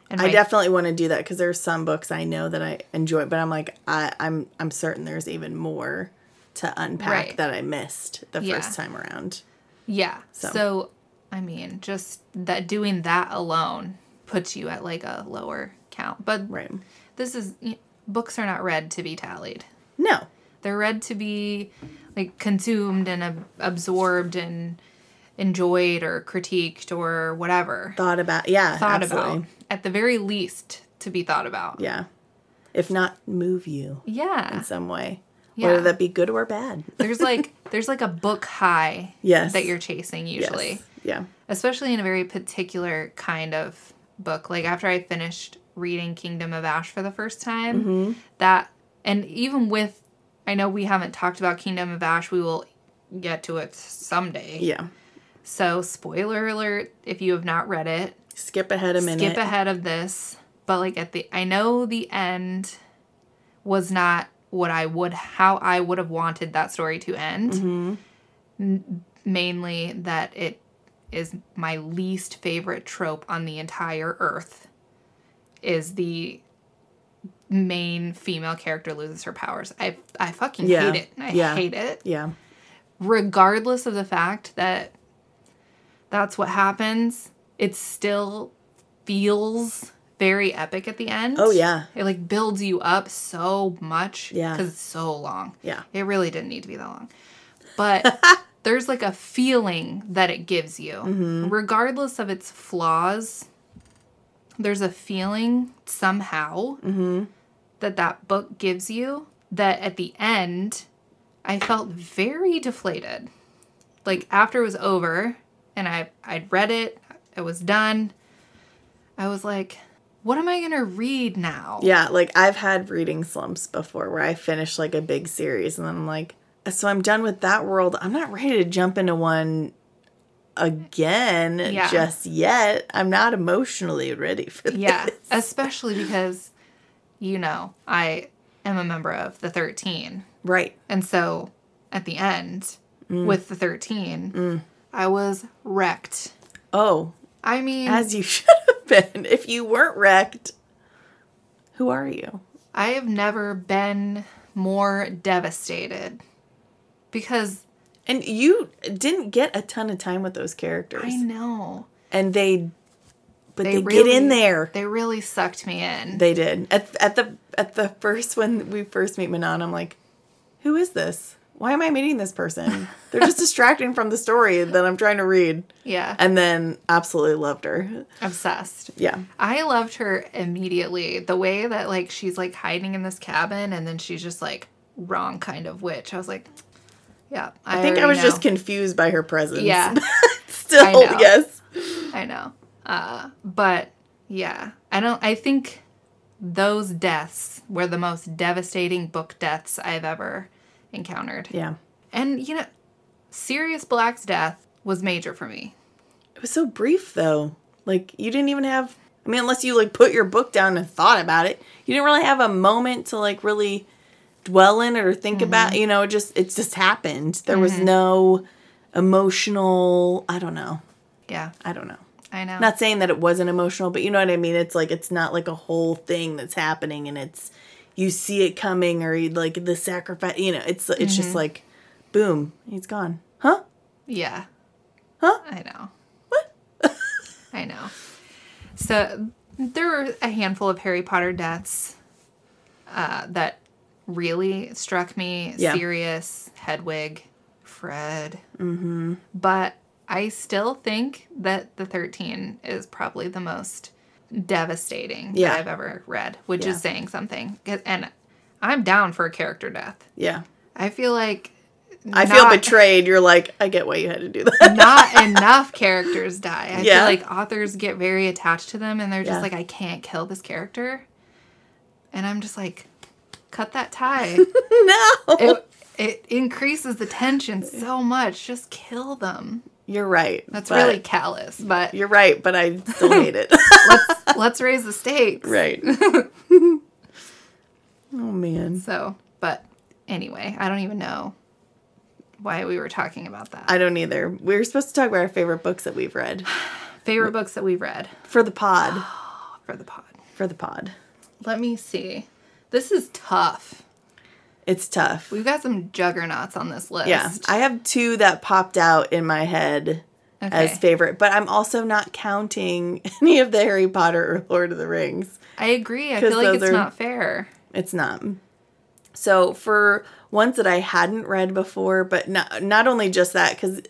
And I my- definitely want to do that because there's some books I know that I enjoy, but I'm like I, I'm I'm certain there's even more to unpack Right. that I missed the Yeah. first time around. Yeah. So. So. I mean, just that doing that alone puts you at like a lower count. But Right? this is books are not read to be tallied. No. They're read to be like consumed and ab- absorbed and enjoyed or critiqued or whatever. Thought about yeah. thought absolutely. about. At the very least to be thought about. Yeah. If not, move you Yeah. in some way, Yeah. whether that be good or bad. There's like there's like a book high Yes. that you're chasing usually. Yes. Yeah. especially in a very particular kind of book. Like after I finished reading Kingdom of Ash for the first time, Mm-hmm. that and even with I know we haven't talked about Kingdom of Ash, we will get to it someday. Yeah. So spoiler alert if you have not read it, Skip ahead a minute. skip ahead of this. But like at the I know the end was not what I would how I would have wanted that story to end. Mm-hmm. N- mainly that it is my least favorite trope on the entire earth is the main female character loses her powers. I I fucking Yeah. hate it. I Yeah. hate it. Yeah. Regardless of the fact that that's what happens, it still feels very epic at the end. Oh yeah. It like builds you up so much. Yeah. Because it's so long. Yeah. It really didn't need to be that long. But there's like a feeling that it gives you. Mm-hmm. Regardless of its flaws, there's a feeling somehow Mm-hmm. that that book gives you that at the end, I felt very deflated. Like after it was over and I I'd read it, it was done. I was like, what am I to read now? Yeah, like I've had reading slumps before where I finish like a big series and then I'm like, so I'm done with that world. I'm not ready to jump into one again Yeah. just yet. I'm not emotionally ready for this. Yeah, especially because, you know, I am a member of the 13. Right. And so at the end, Mm. with the 13, I was wrecked. Oh, I mean, as you should have been. If you weren't wrecked, who are you? I have never been more devastated because And you didn't get a ton of time with those characters. I know And they but they, they, get in there. They really sucked me in. They did. At at the at the first when we first meet Manon, I'm like, who is this? Why am I meeting this person? They're just distracting from the story that I'm trying to read. yeah, And then absolutely loved her. obsessed. Yeah. I loved her immediately. The way that like she's like hiding in this cabin and then she's just like wrong kind of witch. I was like, yeah. I, I think I was just confused by her presence. Yeah. Still, I know. yes. I know. Uh, but yeah, I don't. I think those deaths were the most devastating book deaths I've ever encountered. Yeah. And you know, Sirius Black's death was major for me. It was so brief though. Like you didn't even have I mean unless you like put your book down and thought about it, you didn't really have a moment to like really dwell in it or think mm-hmm. about, you know, it just it just happened. There was mm-hmm. no emotional, I don't know. Yeah, I don't know. I know. Not saying that it wasn't emotional, but you know what I mean? It's like it's not like a whole thing that's happening and it's you see it coming or you like the sacrifice, you know, it's it's just like boom, he's gone. Huh? Yeah. Huh? I know. What? I know. So there were a handful of Harry Potter deaths uh, that really struck me. Yeah. Sirius, Hedwig, Fred. Mm-hmm. But I still think that the 13 is probably the most devastating Yeah. that I've ever read, which Yeah. is saying something. And I'm down for a character death. Yeah. I feel like I feel betrayed. You're like, I get why you had to do that. not enough characters die. I Yeah. feel like authors get very attached to them and they're just Yeah. like, I can't kill this character. And I'm just like, cut that tie. no. it, it increases the tension so much. Just kill them. You're right. That's really callous, but You're right, but I still hate it. let's let's raise the stakes. right. oh man. So, but anyway, I don't even know why we were talking about that. I don't either. We were supposed to talk about our favorite books that we've read Favorite books that we've read for the pod. for the pod. For the pod. Let me see. This is tough. It's tough. We've got some juggernauts on this list. Yeah. I have two that popped out in my head Okay. as favorite, but I'm also not counting any of the Harry Potter or Lord of the Rings. I agree. I feel like it's are- not fair. It's not. So for ones that I hadn't read before, but not not only just that, because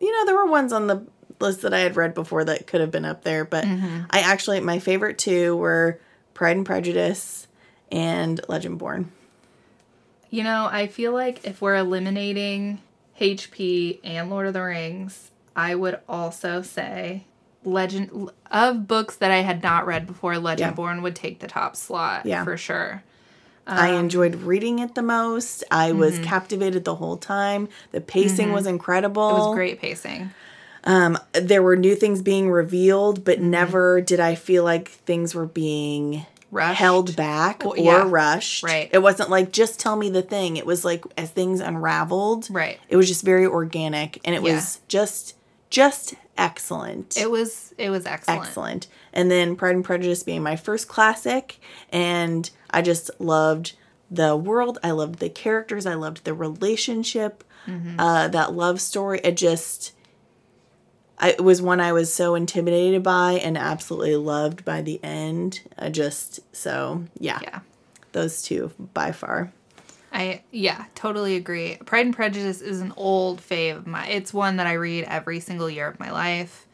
you know there were ones on the list that I had read before that could have been up there, but mm-hmm. I actually my favorite two were Pride and Prejudice and Legendborn. You know, I feel like if we're eliminating HP and Lord of the Rings, I would also say Legend of books that I had not read before, Legend Yeah. Born would take the top slot Yeah. for sure. I um, enjoyed reading it the most. I was mm-hmm. captivated the whole time. The pacing mm-hmm. was incredible. It was great pacing. Um, there were new things being revealed, but mm-hmm. never did I feel like things were being Rushed. held back Well, or yeah. rushed. Right. It wasn't like just tell me the thing. It was like as things unraveled. Right. It was just very organic and it Yeah. was just just excellent. It was it was excellent. excellent. And then Pride and Prejudice being my first classic and I just loved the world. I loved the characters. I loved the relationship. Mm-hmm. Uh, that love story. It just I, it was one I was so intimidated by and absolutely loved by the end. I just so yeah, Yeah. those two by far. I yeah, totally agree. Pride and Prejudice is an old fave of my. It's one that I read every single year of my life.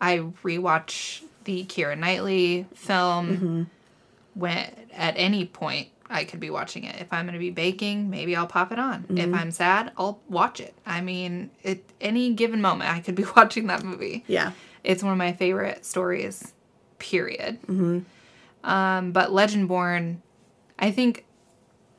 I rewatch the Keira Knightley film mm-hmm. when at any point I could be watching it. If I'm going to be baking, maybe I'll pop it on. If I'm sad, I'll watch it. I mean, at any given moment, I could be watching that movie. Yeah. It's one of my favorite stories, period. Um, but Legendborn, I think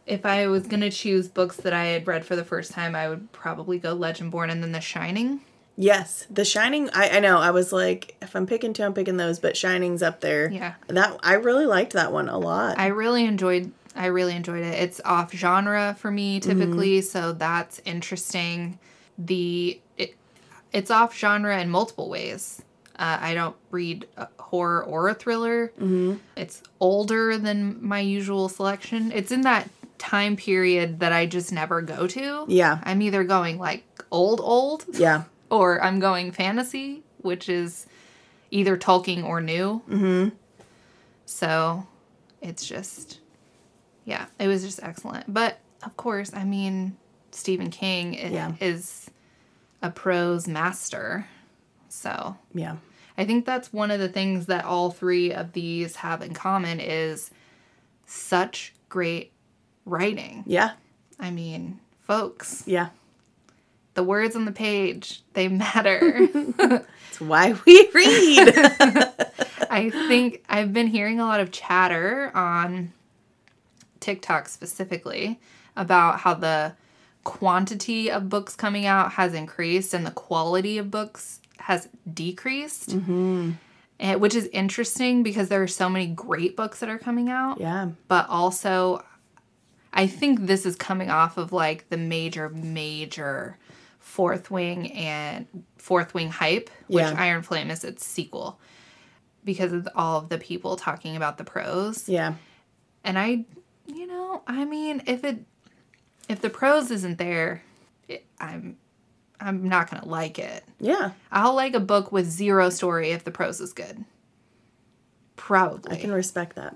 if I was gonna choose books that I had read for the first time, I would probably go Legendborn and then The Shining. Yes, The Shining. I, I know. I was like, if I'm picking two, I'm picking those. But Shining's up there. Yeah. That I really liked that one a lot. I really enjoyed. I really enjoyed it. It's off genre for me typically, so that's interesting. The it, it's off genre in multiple ways. Uh, I don't read horror or a thriller. Mm-hmm. It's older than my usual selection. It's in that time period that I just never go to. Yeah. I'm either going like old, old, yeah. or I'm going fantasy, which is either Tolkien or new. Mm-hmm. So it's just, yeah, it was just excellent. But of course, I mean, Stephen King i- Yeah. is a prose master. So Yeah. I think that's one of the things that all three of these have in common is such great writing. Yeah. I mean, folks, Yeah. the words on the page, they matter. That's why we read. I think I've been hearing a lot of chatter on TikTok specifically about how the quantity of books coming out has increased and the quality of books has decreased. Mm-hmm. which is interesting because there are so many great books that are coming out. yeah. But also, I think this is coming off of like the major, major Fourth Wing and Fourth Wing hype, which Yeah. Iron Flame is its sequel, because of all of the people talking about the prose. Yeah. And I, you know, I mean, if it, if the prose isn't there, it, I'm, I'm not gonna like it. Yeah. I'll like a book with zero story if the prose is good. Probably. I can respect that.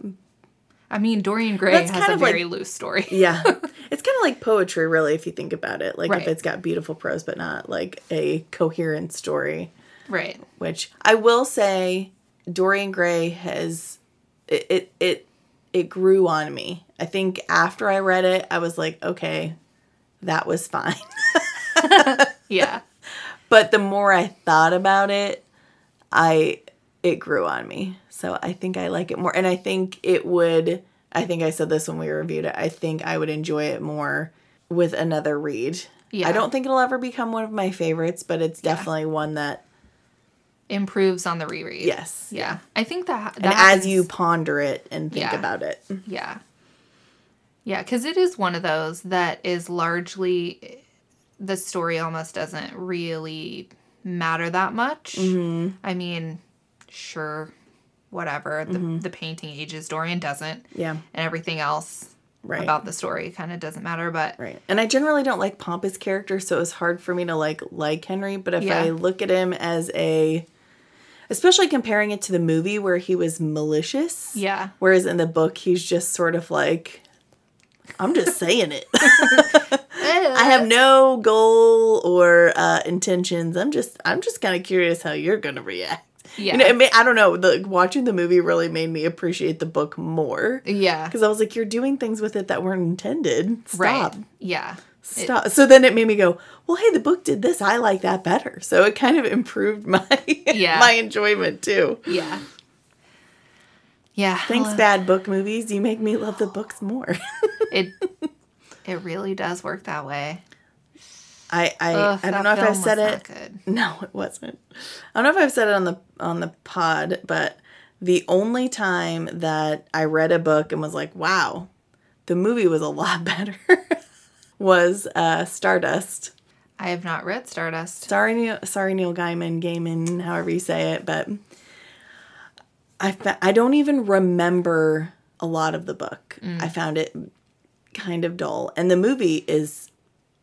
I mean, Dorian Gray That's has a of like- very loose story. Yeah. it's kind of like poetry, really, if you think about it. Like Right. if it's got beautiful prose, but not like a coherent story. Right. Which I will say, Dorian Gray has it it it, it grew on me. I think after I read it, I was like, okay, that was fine. Yeah. but the more I thought about it, I it grew on me. So I think I like it more and I think it would I think I said this when we reviewed it. I think I would enjoy it more with another read. Yeah. I don't think it'll ever become one of my favorites, but it's definitely one that Improves on the reread. yes. Yeah. I think that. that And as you ponder it and think Yeah. about it. Yeah. Yeah, because it is one of those that is largely. The story almost doesn't really matter that much. Mm-hmm. I mean, sure, whatever. The, Mm-hmm. the painting ages. Dorian doesn't. Yeah. And everything else Right. about the story kind of doesn't matter. But Right. And I generally don't like pompous characters, so it was hard for me to like like Henry, but if Yeah. I look at him as a especially comparing it to the movie where he was malicious. yeah. Whereas in the book he's just sort of like I'm just saying it. I have no goal or uh, intentions. I'm just I'm just kind of curious how you're going to react. Yeah. You know, it may, I don't know. The watching the movie really made me appreciate the book more yeah. because I was like, you're doing things with it that weren't intended. Stop. Right. Yeah. Stop. so then it made me go, well, hey, the book did this. I like that better. So it kind of improved my Yeah. my enjoyment too. Yeah. Yeah. Thanks, well, bad book movies. You make me love the books more. It it really does work that way. I I, Ugh, I don't know if I film said it. good. No, it wasn't. I don't know if I've said it on the on the pod, but the only time that I read a book and was like, "Wow, the movie was a lot better," was uh, Stardust. I have not read Stardust. Sorry, Neil, sorry, Neil Gaiman, Gaiman, however you say it, but I fa- I don't even remember a lot of the book. I mm. found it kind of dull, and the movie is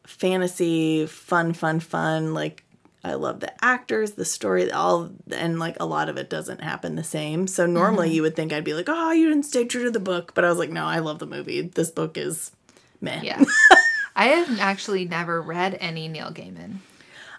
fantasy, fun, fun, fun. Like I love the actors, the story, all, and like a lot of it doesn't happen the same. So normally mm-hmm. you would think I'd be like, oh, you didn't stay true to the book, but I was like, no, I love the movie. This book is meh. Yeah. I have actually never read any Neil Gaiman.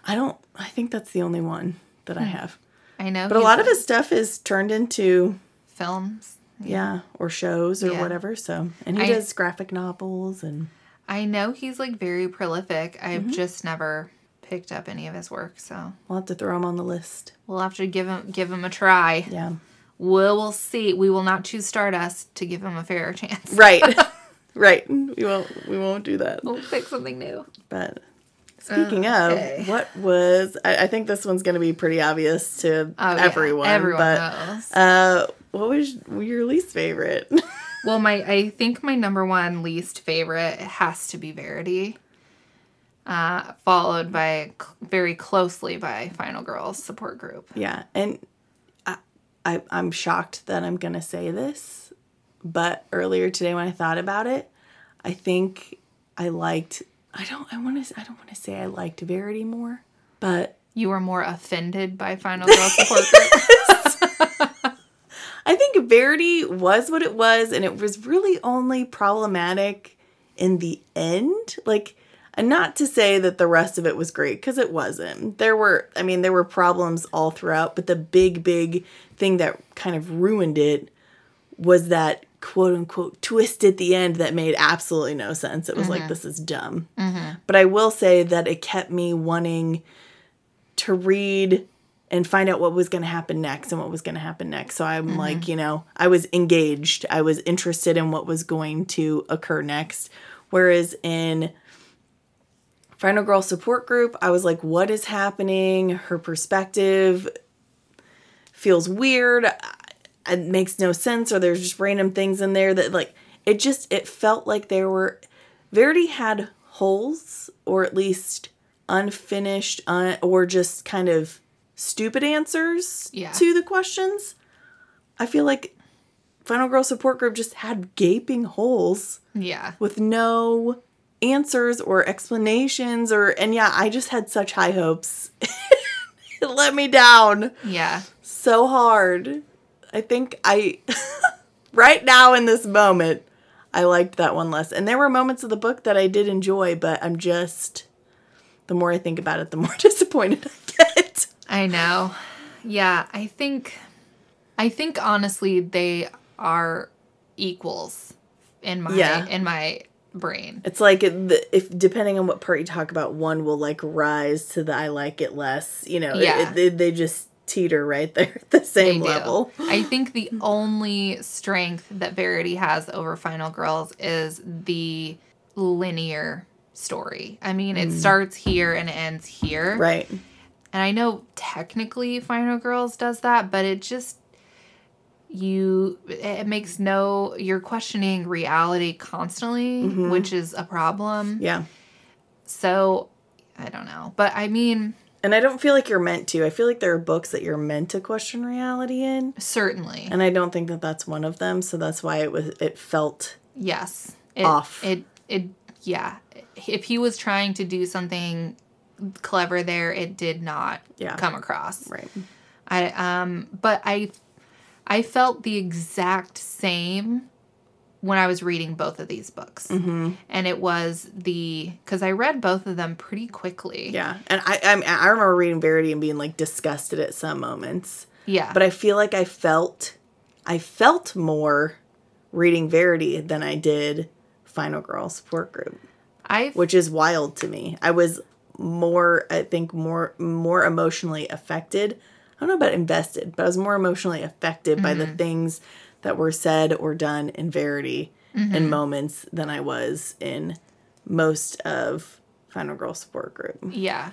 I don't. I think that's the only one that I hmm. have. I know But a lot of his stuff is turned into films. yeah, or shows or Yeah. whatever. So, and he I- does graphic novels and I know he's like very prolific. I've Mm-hmm. just never picked up any of his work, so we'll have to throw him on the list. we'll have to give him give him a try. Yeah. We'll, we'll see. We will not choose Stardust to give him a fair chance. Right. right. We won't we won't do that. We'll pick something new. But speaking Okay. of, what was I, I think this one's gonna be pretty obvious to Oh, yeah. everyone. Everyone but knows. uh what was your least favorite? Well, my I think my number one least favorite has to be Verity, uh, followed by very closely by Final Girls support group. yeah. And I, I I'm shocked that I'm gonna say this, but earlier today when I thought about it, I think I liked I don't I wanna I don't wanna say I liked Verity more, but You were more offended by Final Girl support group. I think Verity was what it was, and it was really only problematic in the end. Like, and not to say that the rest of it was great, because it wasn't. There were, I mean, there were problems all throughout, but the big, big thing that kind of ruined it was that quote unquote twist at the end that made absolutely no sense. It was like, mm-hmm. this is dumb. Mm-hmm. But I will say that it kept me wanting to read and find out what was going to happen next and what was going to happen next. So I'm mm-hmm. like, you know, I was engaged. I was interested in what was going to occur next. Whereas in Final Girl Support Group, I was like, what is happening? Her perspective feels weird. It makes no sense, or there's just random things in there that, like, it just, it felt like there were, Verity had holes, or at least unfinished, un, or just kind of stupid answers Yeah. to the questions. I feel like Final Girl Support Group just had gaping holes yeah. with no answers or explanations or and yeah, I just had such high hopes. it let me down Yeah. so hard. I think I right now in this moment I liked that one less. And there were moments of the book that I did enjoy, but I'm just the more I think about it, the more disappointed I get. I know. Yeah, I think I think honestly they are equals in my Yeah. in my brain. It's like if depending on what part you talk about, one will like rise to the I like it less. You know, Yeah. it- they, they just teeter right there at the same level. I think the only strength that Verity has over Final Girls is the linear story. I mean, it mm. starts here and ends here. Right. And I know technically Final Girls does that, but it just you it makes no you're questioning reality constantly, mm-hmm. which is a problem. Yeah. So I don't know. But I mean, And I don't feel like you're meant to. I feel like there are books that you're meant to question reality in, certainly. and I don't think that that's one of them. So that's why it was. It felt Yes. It, Off. It it yeah. If he was trying to do something clever there, it did not Yeah. come across. right. I um but I I felt the exact same when I was reading both of these books. Mm-hmm. And it was the cuz I read both of them pretty quickly. Yeah. And I, I I remember reading Verity and being like disgusted at some moments, Yeah. but I feel like I felt, I felt more reading Verity than I did Final Girl Support Group. I which is wild to me. I was more, I think, more more emotionally affected. I don't know about invested, but I was more emotionally affected by the things that were said or done in Verity in mm-hmm. moments than I was in most of Final Girl Support Group. Yeah.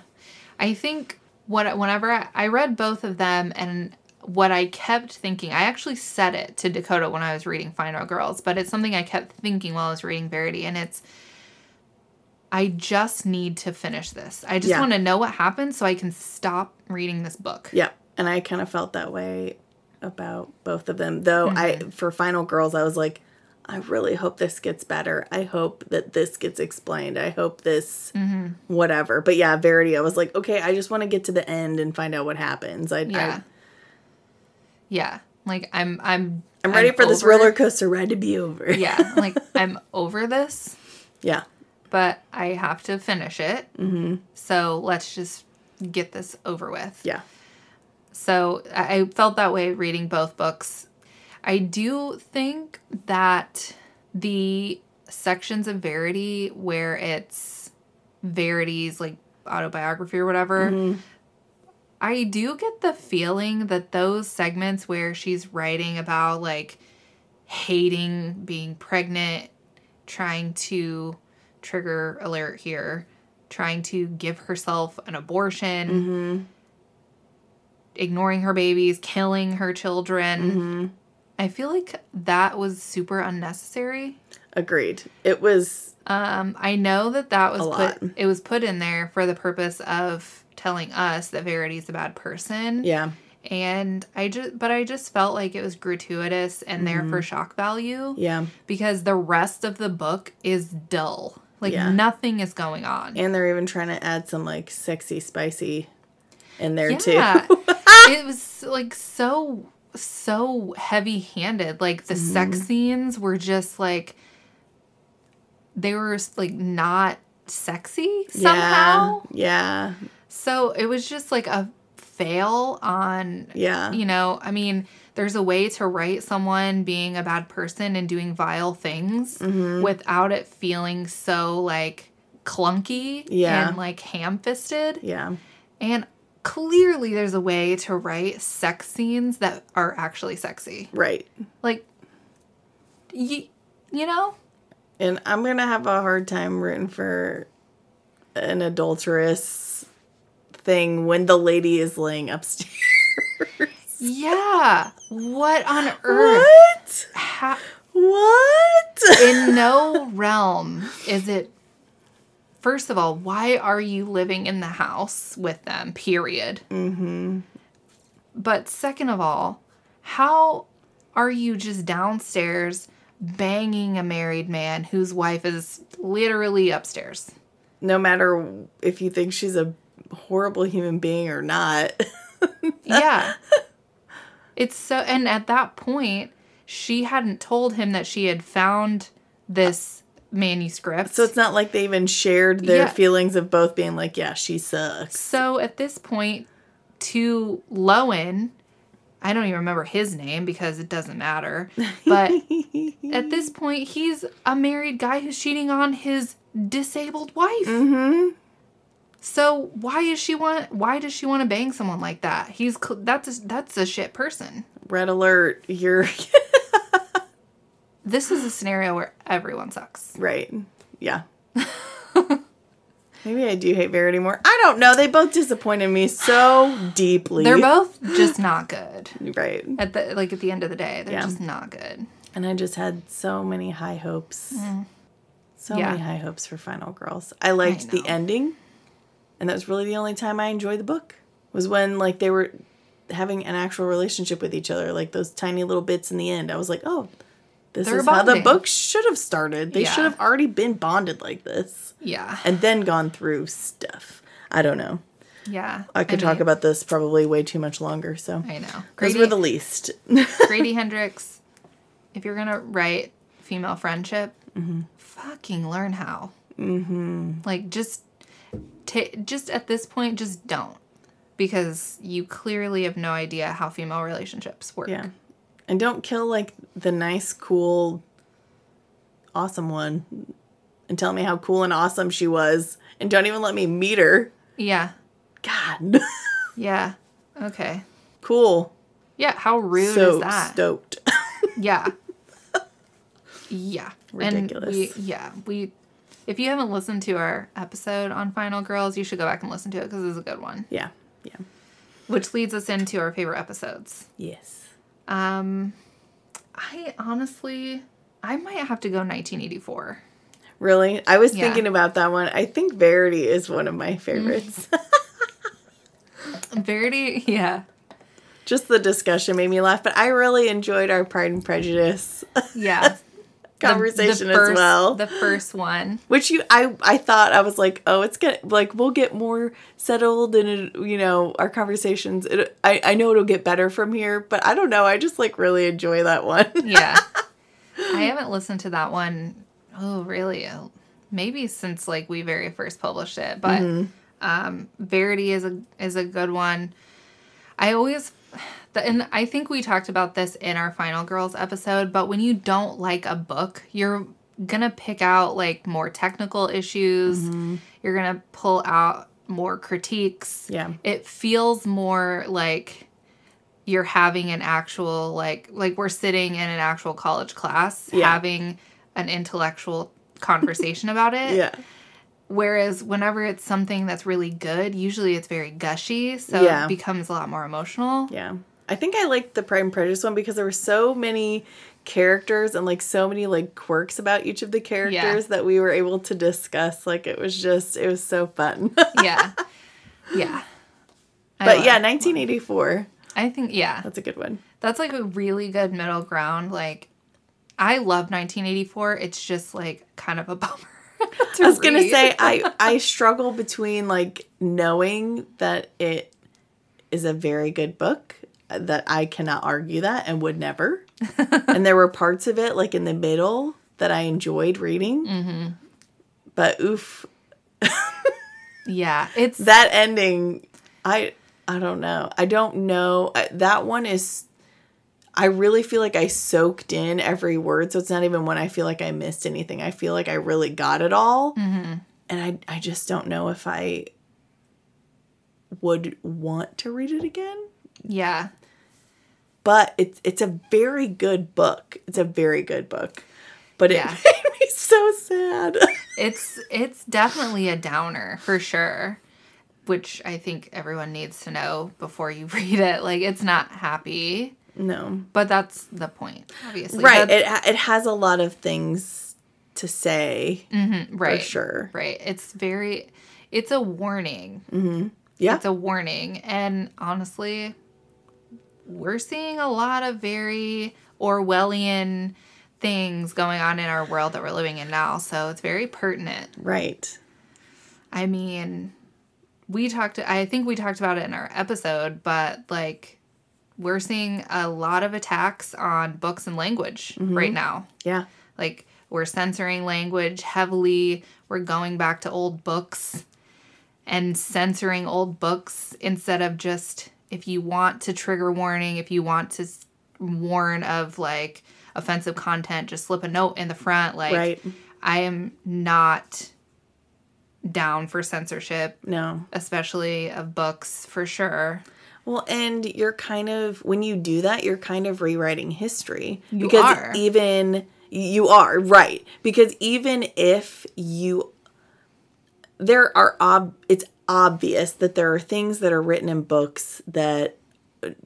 I think what whenever I, I read both of them and what I kept thinking, I actually said it to Dakota when I was reading Final Girls, but it's something I kept thinking while I was reading Verity and it's I just need to finish this. I just Yeah. want to know what happens so I can stop reading this book. Yeah, and I kind of felt that way about both of them. Though I for Final Girls, I was like, I really hope this gets better. I hope that this gets explained. I hope this whatever. But yeah, Verity, I was like, okay, I just want to get to the end and find out what happens. I, Yeah. yeah. Like I'm I'm I, am ready for this roller coaster ride to be over. Yeah. Like I'm over this. yeah, but I have to finish it. Mm-hmm. So let's just get this over with. yeah, So I felt that way reading both books. I do think that the sections of Verity where it's Verity's like autobiography or whatever, I do get the feeling that those segments where she's writing about like hating being pregnant trying to trigger alert here, trying to give herself an abortion, Mm-hmm. Ignoring her babies, killing her children. Mm-hmm. I feel like that was super unnecessary. Agreed. It was Um, I know that that was A put. lot. It was put in there for the purpose of telling us that Verity's a bad person. yeah. And I just, but I just felt like it was gratuitous and there Mm-hmm. for shock value Yeah. because the rest of the book is dull. Like Yeah. nothing is going on. And they're even trying to add some like sexy spicy in there Yeah. too. it was like so so heavy handed. Like the Mm-hmm. sex scenes were just like they were like not sexy somehow. Yeah. So it was just like a fail on Yeah. you know, I mean, there's a way to write someone being a bad person and doing vile things Mm-hmm. without it feeling so like clunky Yeah. and like ham fisted. Yeah. And clearly there's a way to write sex scenes that are actually sexy. Right. Like you, you know? And I'm gonna have a hard time rooting for an adulterous thing when the lady is laying upstairs. Yeah. What on earth? what? Ha- What? in no realm is it first of all why are you living in the house with them period mm-hmm. but second of all how are you just downstairs banging a married man whose wife is literally upstairs no matter if you think she's a horrible human being or not. yeah it's so and at that point she hadn't told him that she had found this manuscript so it's not like they even shared their Yeah. feelings of both being like, yeah, she sucks. So at this point, to Lowen, I don't even remember his name because it doesn't matter. But at this point, he's a married guy who's cheating on his disabled wife. Mm-hmm. So why is she want? Why does she want to bang someone like that? He's that's a, that's a shit person. Red alert, you're This is a scenario where everyone sucks. right. Yeah. Maybe I do hate Verity more. I don't know. They both disappointed me so deeply. They're both just not good. right. At the like at the end of the day, they're Yeah. just not good. And I just had so many high hopes. Mm. So Yeah. many high hopes for Final Girls. I liked the ending. And that was really the only time I enjoyed the book. Was when like they were having an actual relationship with each other, like those tiny little bits in the end. I was like, "Oh, this They're is how the bonding. book should have started. They Yeah. should have already been bonded like this Yeah, and then gone through stuff." I don't know. yeah. I could And talk about this probably way too much longer, so I know. those Grady- were the least. Grady Hendrix, if you're gonna write female friendship, Mm-hmm. fucking learn how. Mm-hmm. Like just, ta just at this point, just don't, because you clearly have no idea how female relationships work. Yeah. And don't kill like the nice, cool, awesome one and tell me how cool and awesome she was. And don't even let me meet her. Yeah. God. Yeah. Okay. cool. Yeah. How rude so is that? stoked. Yeah. Yeah. Ridiculous. We, yeah. We, if you haven't listened to our episode on Final Girls, you should go back and listen to it because it's a good one. yeah. Yeah. Which leads us into our favorite episodes. Yes. Um, I honestly, I might have to go 1984. Really? I was Yeah. thinking about that one. I think Verity is one of my favorites. Verity, yeah, Just the discussion made me laugh, but I really enjoyed our Pride and Prejudice yeah. The- conversation the first, as well. The first one. Which you, I, I thought I was like, oh, it's gonna like we'll get more settled and it, you know our conversations. It, I, I know it'll get better from here, but I don't know. I just like really enjoy that one. Yeah. I haven't listened to that one. Oh, really? Uh, Maybe since like we very first published it, but um, Verity is a is a good one. I always, the, and I think we talked about this in our Final Girls episode. But when you don't like a book, you're gonna pick out like more technical issues. Mm-hmm. You're gonna pull out more critiques. Yeah. It feels more like you're having an actual like like we're sitting in an actual college class Yeah. having an intellectual conversation about it. Yeah. Whereas whenever it's something that's really good, usually it's very gushy, so Yeah. it becomes a lot more emotional. Yeah. I think I liked the Pride and Prejudice one because there were so many characters and like so many like quirks about each of the characters that we were able to discuss. Like it was just it was so fun. Yeah. yeah. I but yeah, 1984. I think yeah. That's a good one. That's like a really good middle ground. Like I love 1984. It's just like kind of a bummer. I was gonna say I I struggle between like knowing that it is a very good book that I cannot argue that and would never, and there were parts of it like in the middle that I enjoyed reading, mm-hmm. but oof, Yeah, it's that ending, I I don't know. I don't know. That one is. I really feel like I soaked in every word, so it's not even when I feel like I missed anything. I feel like I really got it all, and I I just don't know if I would want to read it again. yeah. But it's it's a very good book. It's a very good book, but it Yeah. made me so sad. It's it's definitely a downer for sure, which I think everyone needs to know before you read it. Like it's not happy, no, but that's the point, obviously. right? That's- It it has a lot of things to say mm-hmm. right. for sure. Right. It's very it's a warning. Mm-hmm. Yeah, It's a warning. And honestly, we're seeing a lot of very Orwellian things going on in our world that we're living in now. So it's very pertinent. right. I mean, we talked I think we talked about it in our episode, but like we're seeing a lot of attacks on books and language mm-hmm. right now. Yeah, Like we're censoring language heavily. We're going back to old books and censoring old books instead of just if you want to trigger warning, if you want to warn of like offensive content, just slip a note in the front like right. I am not down for censorship, No. especially of books for sure. Well, and you're kind of when you do that, you're kind of rewriting history You because are. even you are right because even if you there are ob it's obvious that there are things that are written in books that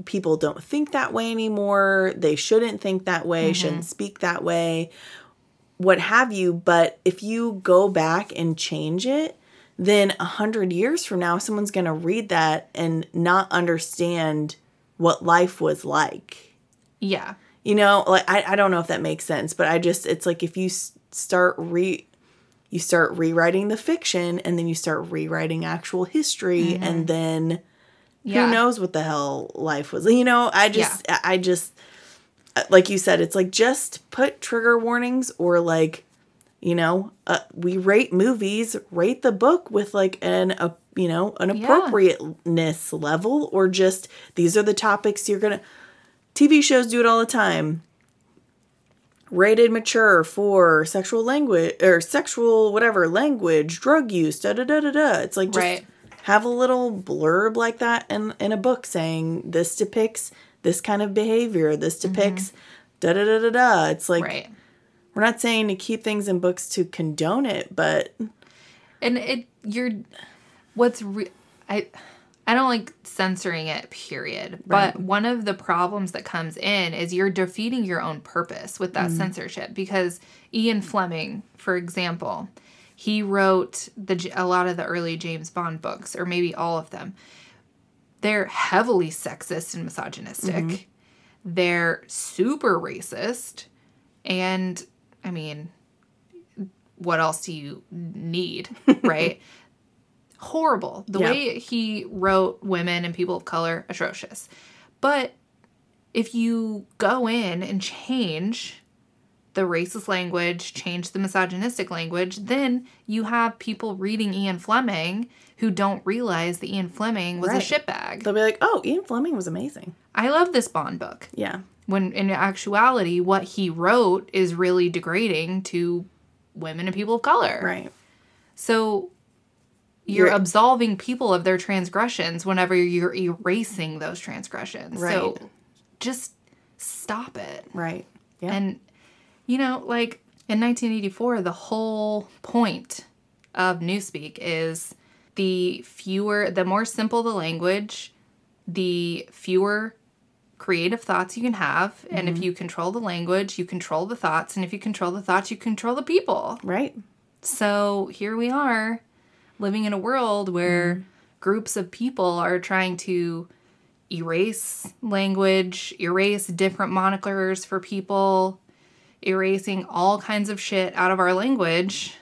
people don't think that way anymore. They shouldn't think that way, mm-hmm. shouldn't speak that way, what have you. But if you go back and change it, then a hundred years from now, someone's going to read that and not understand what life was like. Yeah. You know, like I, I don't know if that makes sense, but I just it's like if you s- start re you start rewriting the fiction and then you start rewriting actual history and then Yeah. who knows what the hell life was. You know, I just I I just uh, like you said it's like just put trigger warnings or like you know, uh, we rate movies, rate the book with like an a you know, an Yeah. appropriateness level or just these are the topics you're to TV shows do it all the time. Rated mature for sexual language or sexual whatever language, drug use, da da da da da. It's like just Right. have a little blurb like that in in a book saying this depicts this kind of behavior. This mm-hmm. depicts da da da da da. It's like Right. we're not saying to keep things in books to condone it, but and it you're what's re- i i don't like censoring it period. But one of the problems that comes in is you're defeating your own purpose with that mm-hmm. censorship. Because ian fleming for example he wrote the a lot of the early james bond books or maybe all of them. They're heavily sexist and misogynistic. Mm-hmm. They're super racist. And i mean what else do you need, right? Horrible. The Yeah. way he wrote women and people of color, atrocious. But if you go in and change the racist language, change the misogynistic language, then you have people reading Ian Fleming who don't realize that Ian Fleming was Right. a shitbag. they'll be like, "Oh, Ian Fleming was amazing." I love this Bond book Yeah. when in actuality what he wrote is really degrading to women and people of color. Right. So you're, You're- absolving people of their transgressions whenever you're erasing those transgressions. Right. So just stop it. Right. Yeah. And you know, like in 1984, the whole point of Newspeak is the fewer, the more simple the language, the fewer creative thoughts you can have. And if mm-hmm. you control the language, you control the thoughts. And if you control the thoughts, you control the people. Right. So here we are living in a world where mm-hmm. groups of people are trying to erase language, erase different monikers for people, erasing all kinds of shit out of our language.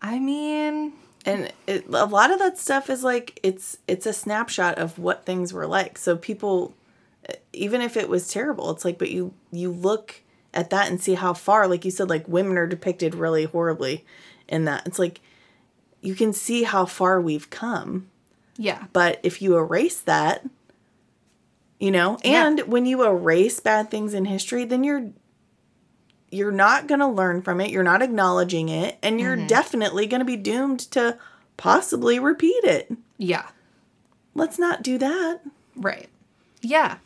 I mean, and it, a lot of that stuff is like it's it's a snapshot of what things were like. So people even if it was terrible it's like but you you look at that and see how far like you said like women are depicted really horribly in that. It's like you can see how far we've come yeah. but if you erase that you know Yeah. and when you erase bad things in history then you're you're not going to learn from it you're not acknowledging it and you're mm-hmm. definitely going to be doomed to possibly repeat it Yeah. let's not do that Right. Yeah.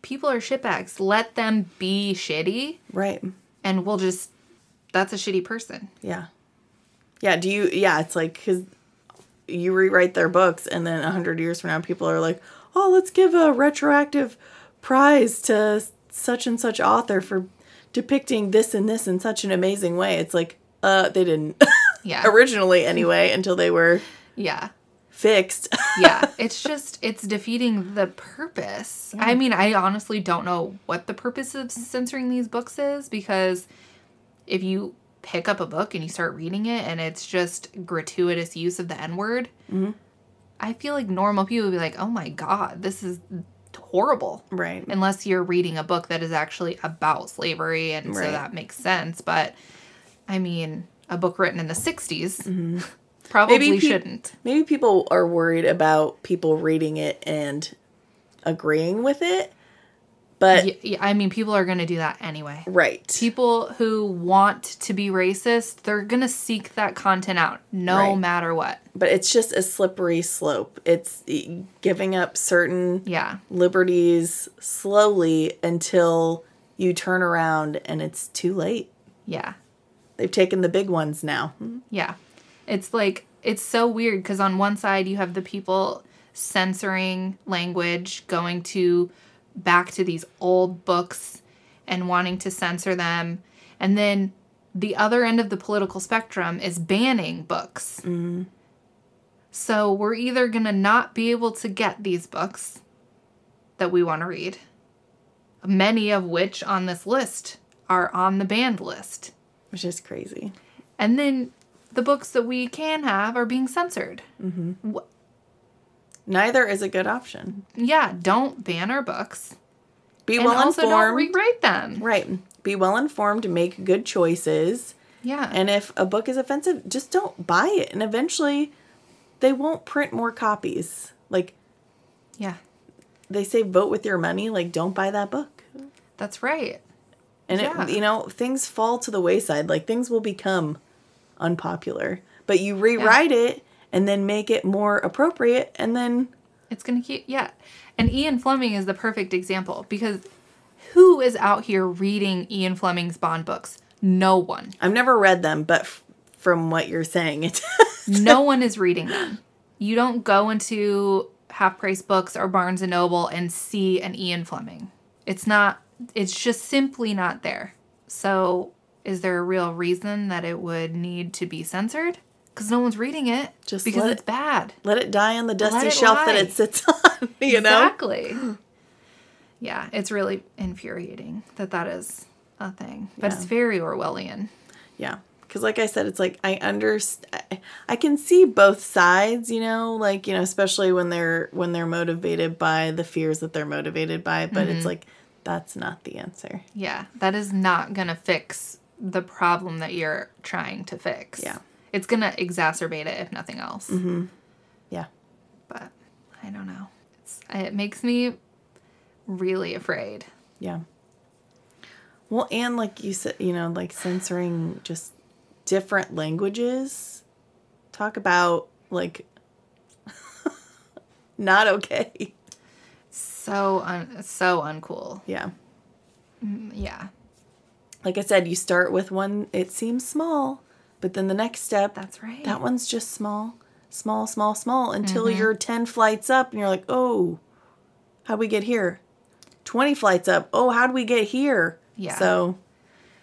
People are shitbags. Let them be shitty right and we'll just that's a shitty person. yeah yeah do you yeah it's like because you rewrite their books and then a hundred years from now people are like oh let's give a retroactive prize to such and such author for depicting this and this in such an amazing way it's like uh they didn't Yeah. originally anyway until they were Yeah. fixed yeah, it's just it's defeating the purpose. I mean, I honestly don't know what the purpose of censoring these books is because if you pick up a book and you start reading it and it's just gratuitous use of the N word, mm-hmm. I feel like normal people would be like, "Oh my god, this is horrible." right Unless you're reading a book that is actually about slavery and so that makes sense, but I mean, a book written in the 60s mm-hmm. probably Maybe pe- shouldn't. maybe people are worried about people reading it and agreeing with it but Yeah, yeah, I mean, people are going to do that anyway. right People who want to be racist, they're going to seek that content out no Right. matter what. but it's just a slippery slope. It's giving up certain Yeah. liberties slowly until you turn around and it's too late. Yeah. They've taken the big ones now. Yeah. It's like, it's so weird because on one side you have the people censoring language, going to back to these old books and wanting to censor them. And then the other end of the political spectrum is banning books. So we're either going to not be able to get these books that we want to read, many of which on this list are on the banned list. Which is crazy. And then the books that we can have are being censored. Mm-hmm. Wh- Neither is a good option. Yeah, don't ban our books. Be And well also don't informed. rewrite them. right. Be well informed, make good choices. Yeah. And if a book is offensive, just don't buy it. And eventually they won't print more copies. Like yeah. they say vote with your money, like don't buy that book. That's right. And Yeah. it, you know, things fall to the wayside. Like things will become unpopular, but you rewrite it and then make it more appropriate, and then It's going to keep, yeah. And Ian Fleming is the perfect example because who is out here reading Ian Fleming's Bond books? No one. I've never read them, but f- from what you're saying, it No one is reading them. You don't go into half price books or Barnes and Noble and see an Ian Fleming. It's not, it's just simply not there. So, is there a real reason that it would need to be censored? Because no one's reading it. Just because it's bad. let it die on the dusty it shelf that lie. it sits on. You know, Exactly. yeah, it's really infuriating that that is a thing. But it's very Orwellian. yeah. Because, like I said, it's like I understand. I can see both sides. You know, like you know, especially when they're when they're motivated by the fears that they're motivated by. But Mm-hmm. it's like that's not the answer. Yeah, that is not going to fix the problem that you're trying to fix. Yeah. It's going to exacerbate it if nothing else. Mm-hmm. Yeah. But I don't know. It's, it makes me really afraid. Yeah. Well, and like you said, you know, like censoring just different languages. Talk about like not okay. So un- so uncool. Yeah. Mm, yeah. like I said, you start with one, it seems small, but then the next step, That's right. that one's just small, small, small, small until Mm-hmm. you're 10 flights up and you're like, oh, how'd we get here? 20 flights up. Oh, how'd we get here? Yeah. So,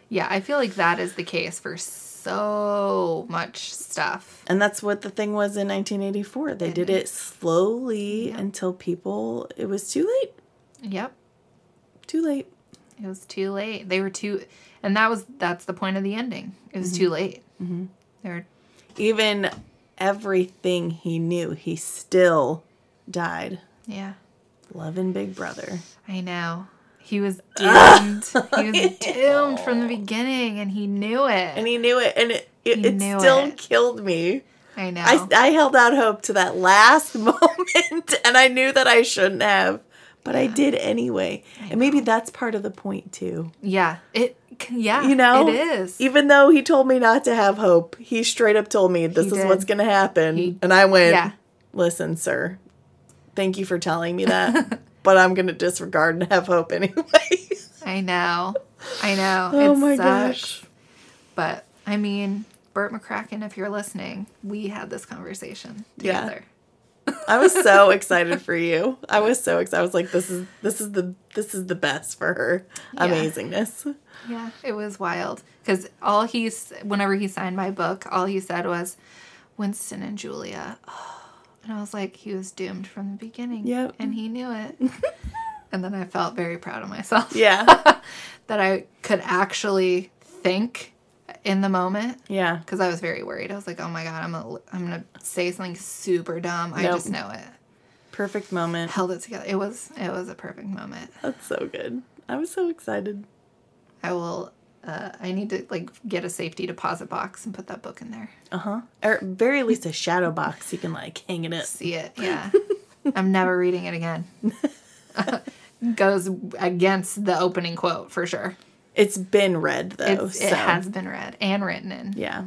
Yeah, I feel like that is the case for so much stuff. and that's what the thing was in 1984. They did it slowly Yeah. until people, it was too late. Yep. Too late. It was too late. They were too and that was that's the point of the ending. It was too late. Mm-hmm. They're Even everything he knew, he still died. yeah. Loving Big Brother. I know. He was doomed. he was doomed from the beginning and he knew it. And he knew it, and it, it, it still it. killed me. I know. I, I held out hope to that last moment, and I knew that I shouldn't have, but I did anyway. and maybe that's part of the point, too. yeah. It yeah. You know? It is. Even though he told me not to have hope, he straight up told me this He is did. what's going to happen. He- and I went, yeah. listen, sir, thank you for telling me that, but I'm going to disregard and have hope anyway. I know. I know. oh it my sucks. gosh. But I mean, Bert McCracken, if you're listening, we had this conversation Yeah. together. I was so excited for you. I was so excited. I was like, this is this is the this is the best for her Yeah. amazingness. Yeah, it was wild. Because all he's, whenever he signed my book, all he said was, Winston and Julia. And I was like, he was doomed from the beginning. Yep. And he knew it. and then I felt very proud of myself Yeah. that I could actually think in the moment. Yeah. Because I was very worried. I was like, oh my God, I'm going to I'm gonna say something super dumb. I just know it. Perfect moment. Held it together. It was it was a perfect moment. That's so good. I was so excited. I will. Uh, I need to like get a safety deposit box and put that book in there. Uh huh. Or at very least a shadow box you can like hang it up. See it, yeah. I'm never reading it again. Goes against the opening quote for sure. It's been read though. It's, so it has been read and written in. yeah.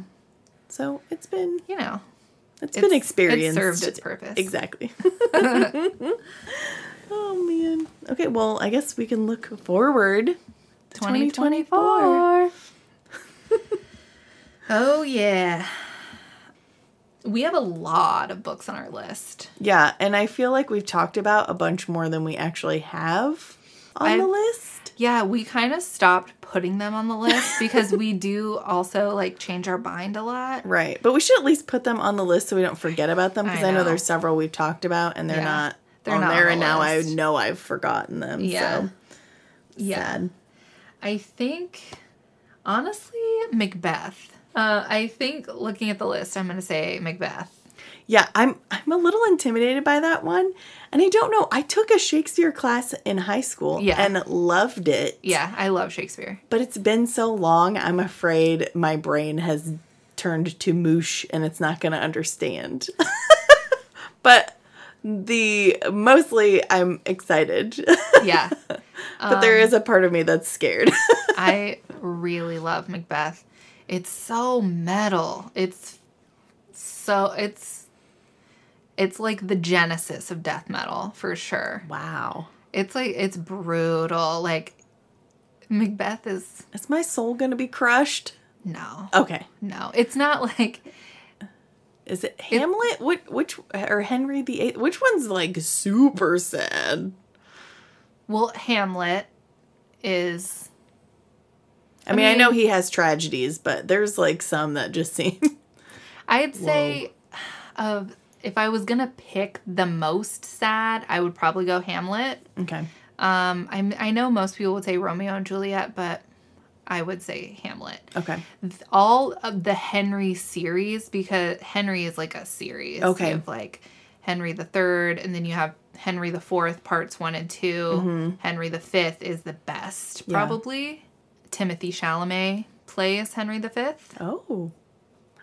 So it's been You know, it's been It's- it experienced. served its purpose. Exactly. oh man. Okay, well I guess we can look forward. To 2024. oh yeah. We have a lot of books on our list. Yeah, and I feel like we've talked about a bunch more than we actually have on I- the list. Yeah, we kind of stopped putting them on the list because we do also like change our mind a lot. Right. But we should at least put them on the list so we don't forget about them because I I, know. there's several we've talked about and they're Yeah. not They're on not there on and the now. I know I've forgotten them. Yeah. So Yeah. sad. I think, honestly, Macbeth. Uh, I think looking at the list, I'm going to say Macbeth. Yeah, I'm I'm a little intimidated by that one. And I don't know. I took a Shakespeare class in high school Yeah. and loved it. Yeah, I love Shakespeare. But it's been so long, I'm afraid my brain has turned to moosh and it's not going to understand. but the mostly I'm excited. Yeah, but there um, is a part of me that's scared. I really love Macbeth. It's so metal. It's so it's it's like the genesis of death metal for sure. wow. It's like it's brutal. Like Macbeth is Is my soul going to be crushed? no. Okay. No. It's not like Is it Hamlet? Which which or Henry the Eighth? Which one's like super sad? well Hamlet is I mean, I, know he has tragedies, but there's like some that just seem I'd say of if I was gonna pick the most sad, I would probably go Hamlet. okay. Um, I I know most people would say Romeo and Juliet, but I would say Hamlet. Okay. All of the Henry series because Henry is like a series. Okay. Have like Henry the Third, and then you have Henry the Fourth, parts one and 2 Henry the Fifth is the best, Mm-hmm. Yeah. probably. Timothy Chalamet plays Henry the Fifth. Oh,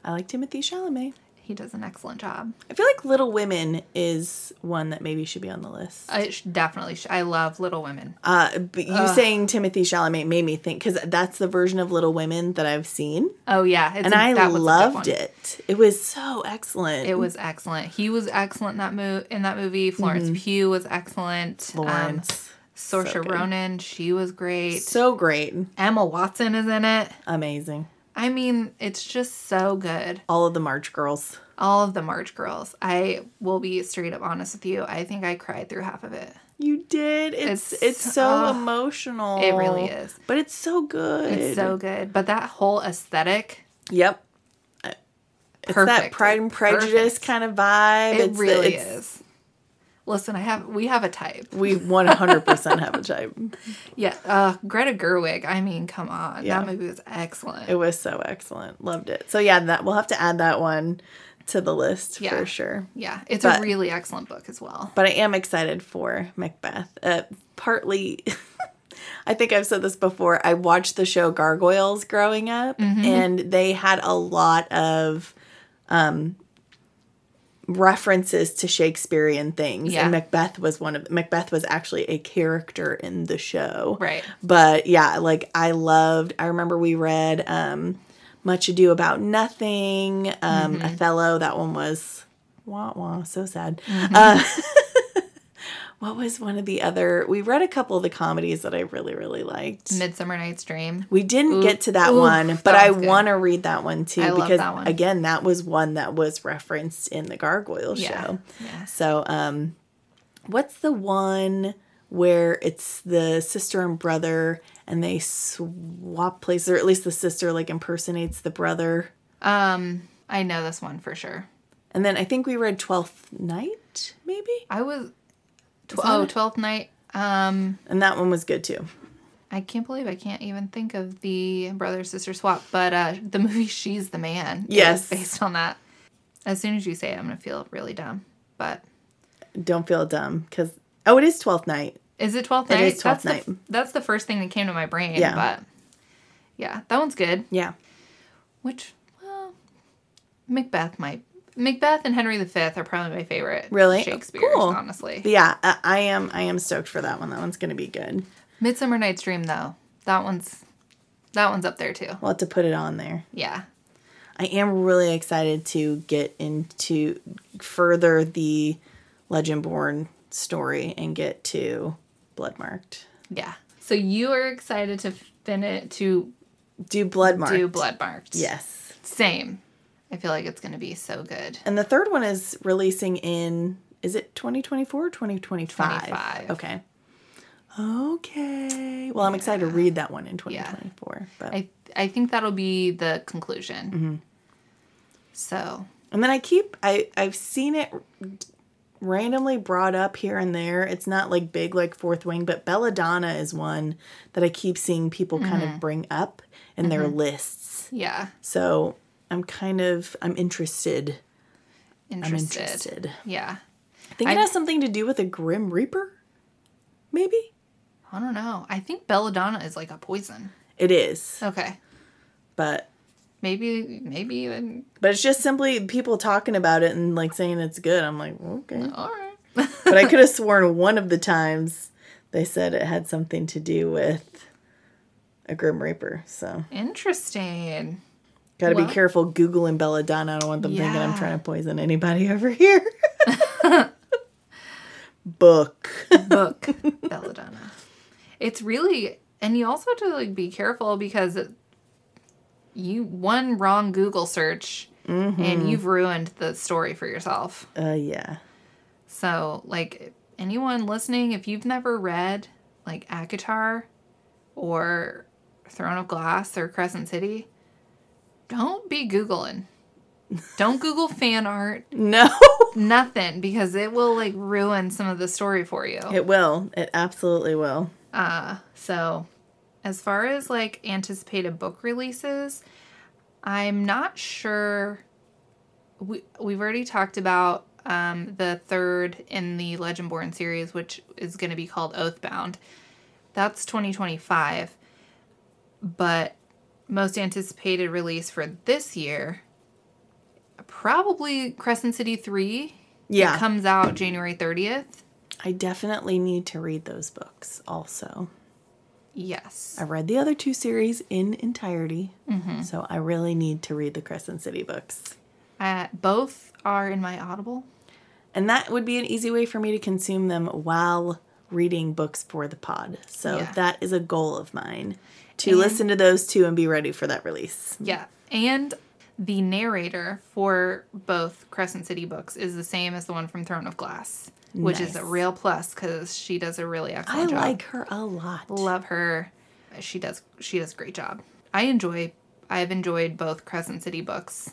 I like Timothy Chalamet. He does an excellent job. I feel like Little Women is one that maybe should be on the list. I sh- definitely. Sh- I love Little Women. Uh, but you saying Timothy Chalamet made me think because that's the version of Little Women that I've seen, Oh yeah, it's and a- I that was a good loved it. It was so excellent. It was excellent. He was excellent in that mo- in that movie. Florence Pugh was excellent. Um, Mm-hmm. Florence. Saoirse good. Ronan, she was great. So great. Emma Watson is in it. Amazing. I mean, it's just so good. All of the March girls. All of the March girls. I will be straight up honest with you. I think I cried through half of it. You did. It's it's, It's- so oh, emotional. it really is. But it's so good. It's so good. But that whole aesthetic, Yep. Uh, It's that Pride and Prejudice Perfect. kind of vibe. it It's the- really it's- is. Listen, I have we have a type. We 100% have a type. Yeah, uh, Greta Gerwig. I mean, come on, Yeah. that movie was excellent. It was so excellent. Loved it. So yeah, that we'll have to add that one to the list Yeah. for sure. yeah, it's But- a really excellent book as well. But I am excited for Macbeth. Uh, partly, I think I've said this before. I watched the show Gargoyles growing up, Mm-hmm. and they had a lot of um, references to Shakespearean things. Yeah. And Macbeth was one of Macbeth was actually a character in the show. Right. But yeah, like I loved. I remember we read um, Much Ado About Nothing, um, Mm-hmm. Othello. That one was wah wah, so sad. Mm-hmm. Uh, what was one of the other? We read a couple of the comedies that I really really liked. Midsummer Night's Dream. We didn't get to that one, that but I want to read that one too I love because that one. again, that was one that was referenced in the Gargoyle Yeah. show. Yeah. So, um, what's the one where it's the sister and brother and they swap places, or at least the sister like impersonates the brother? Um, I know this one for sure. And then I think we read Twelfth Night, maybe, I was. Tw- oh, it? Twelfth Night. Um, and that one was good too. I can't believe I can't even think of the brother sister swap, but uh, the movie She's the Man. Yes. based on that. As soon as you say it, I'm gonna feel really dumb. But Don't feel dumb because oh, it is Twelfth Night. is it Twelfth Night? is Twelfth that's The, Night. that's the first thing that came to my brain. Yeah. But yeah, that one's good. Yeah, Which, well, Macbeth might. Macbeth and Henry V are probably my favorite. Really? Shakespeare, Cool. honestly. but yeah, I, I am. I am stoked for that one. That one's gonna be good. Midsummer Night's Dream, though, that one's that one's up there too. We'll have to put it on there. Yeah. I am really excited to get into further the Legendborn story and get to Bloodmarked. Yeah. So you are excited to finish to Do Bloodmarked. do Bloodmarked. Yes. Same. I feel like it's going to be so good. And the third one is releasing in is it 2024 or 2025? 25. Okay. Okay. Well, I'm excited to read that one in 2024. But I I think that'll be the conclusion. Mm-hmm. So And then I keep I I've seen it randomly brought up here and there. It's not like big like Fourth Wing, but Belladonna is one that I keep seeing people kind Mm-hmm. of bring up in their lists. yeah, So I'm kind of I'm interested. I'm interested. interested. Yeah. I think it has something to do with a Grim Reaper. Maybe I don't know. I think belladonna is like a poison. it is, Okay. but Maybe maybe even but it's just simply people talking about it and like saying it's good. I'm like okay, all right. but I could have sworn one of the times they said it had something to do with a Grim Reaper. So Interesting. Got to Well- be careful googling belladonna. I don't want them thinking I'm trying to poison anybody over here. Book. book belladonna it's really and you also have to like be careful because it, you one wrong google search Mm-hmm. and you've ruined the story for yourself Uh, yeah. so like anyone listening if you've never read like ACOTAR or throne of glass or crescent city don't be googling don't google fan art No, nothing because it will like ruin some of the story for you it will. It absolutely will. Uh, so as far as like anticipated book releases, I'm not sure. We we've already talked about um, the third in the Legendborn series, which is going to be called Oathbound. That's 2025, but most anticipated release for this year, probably Crescent City Three. Yeah. it comes out January 30th. I definitely need to read those books also. Yes. I read the other two series in entirety, Mm-hmm. so I really need to read the Crescent City books. Uh, both are in my Audible. And that would be an easy way for me to consume them while reading books for the pod. So Yeah. that is a goal of mine to And- listen to those two and be ready for that release. Yeah. And the narrator for both Crescent City books is the same as the one from Throne of Glass, which is a real plus because she does a really I excellent job. I like her a lot. love her. She does she does a great job. I enjoy I've enjoyed both Crescent City books.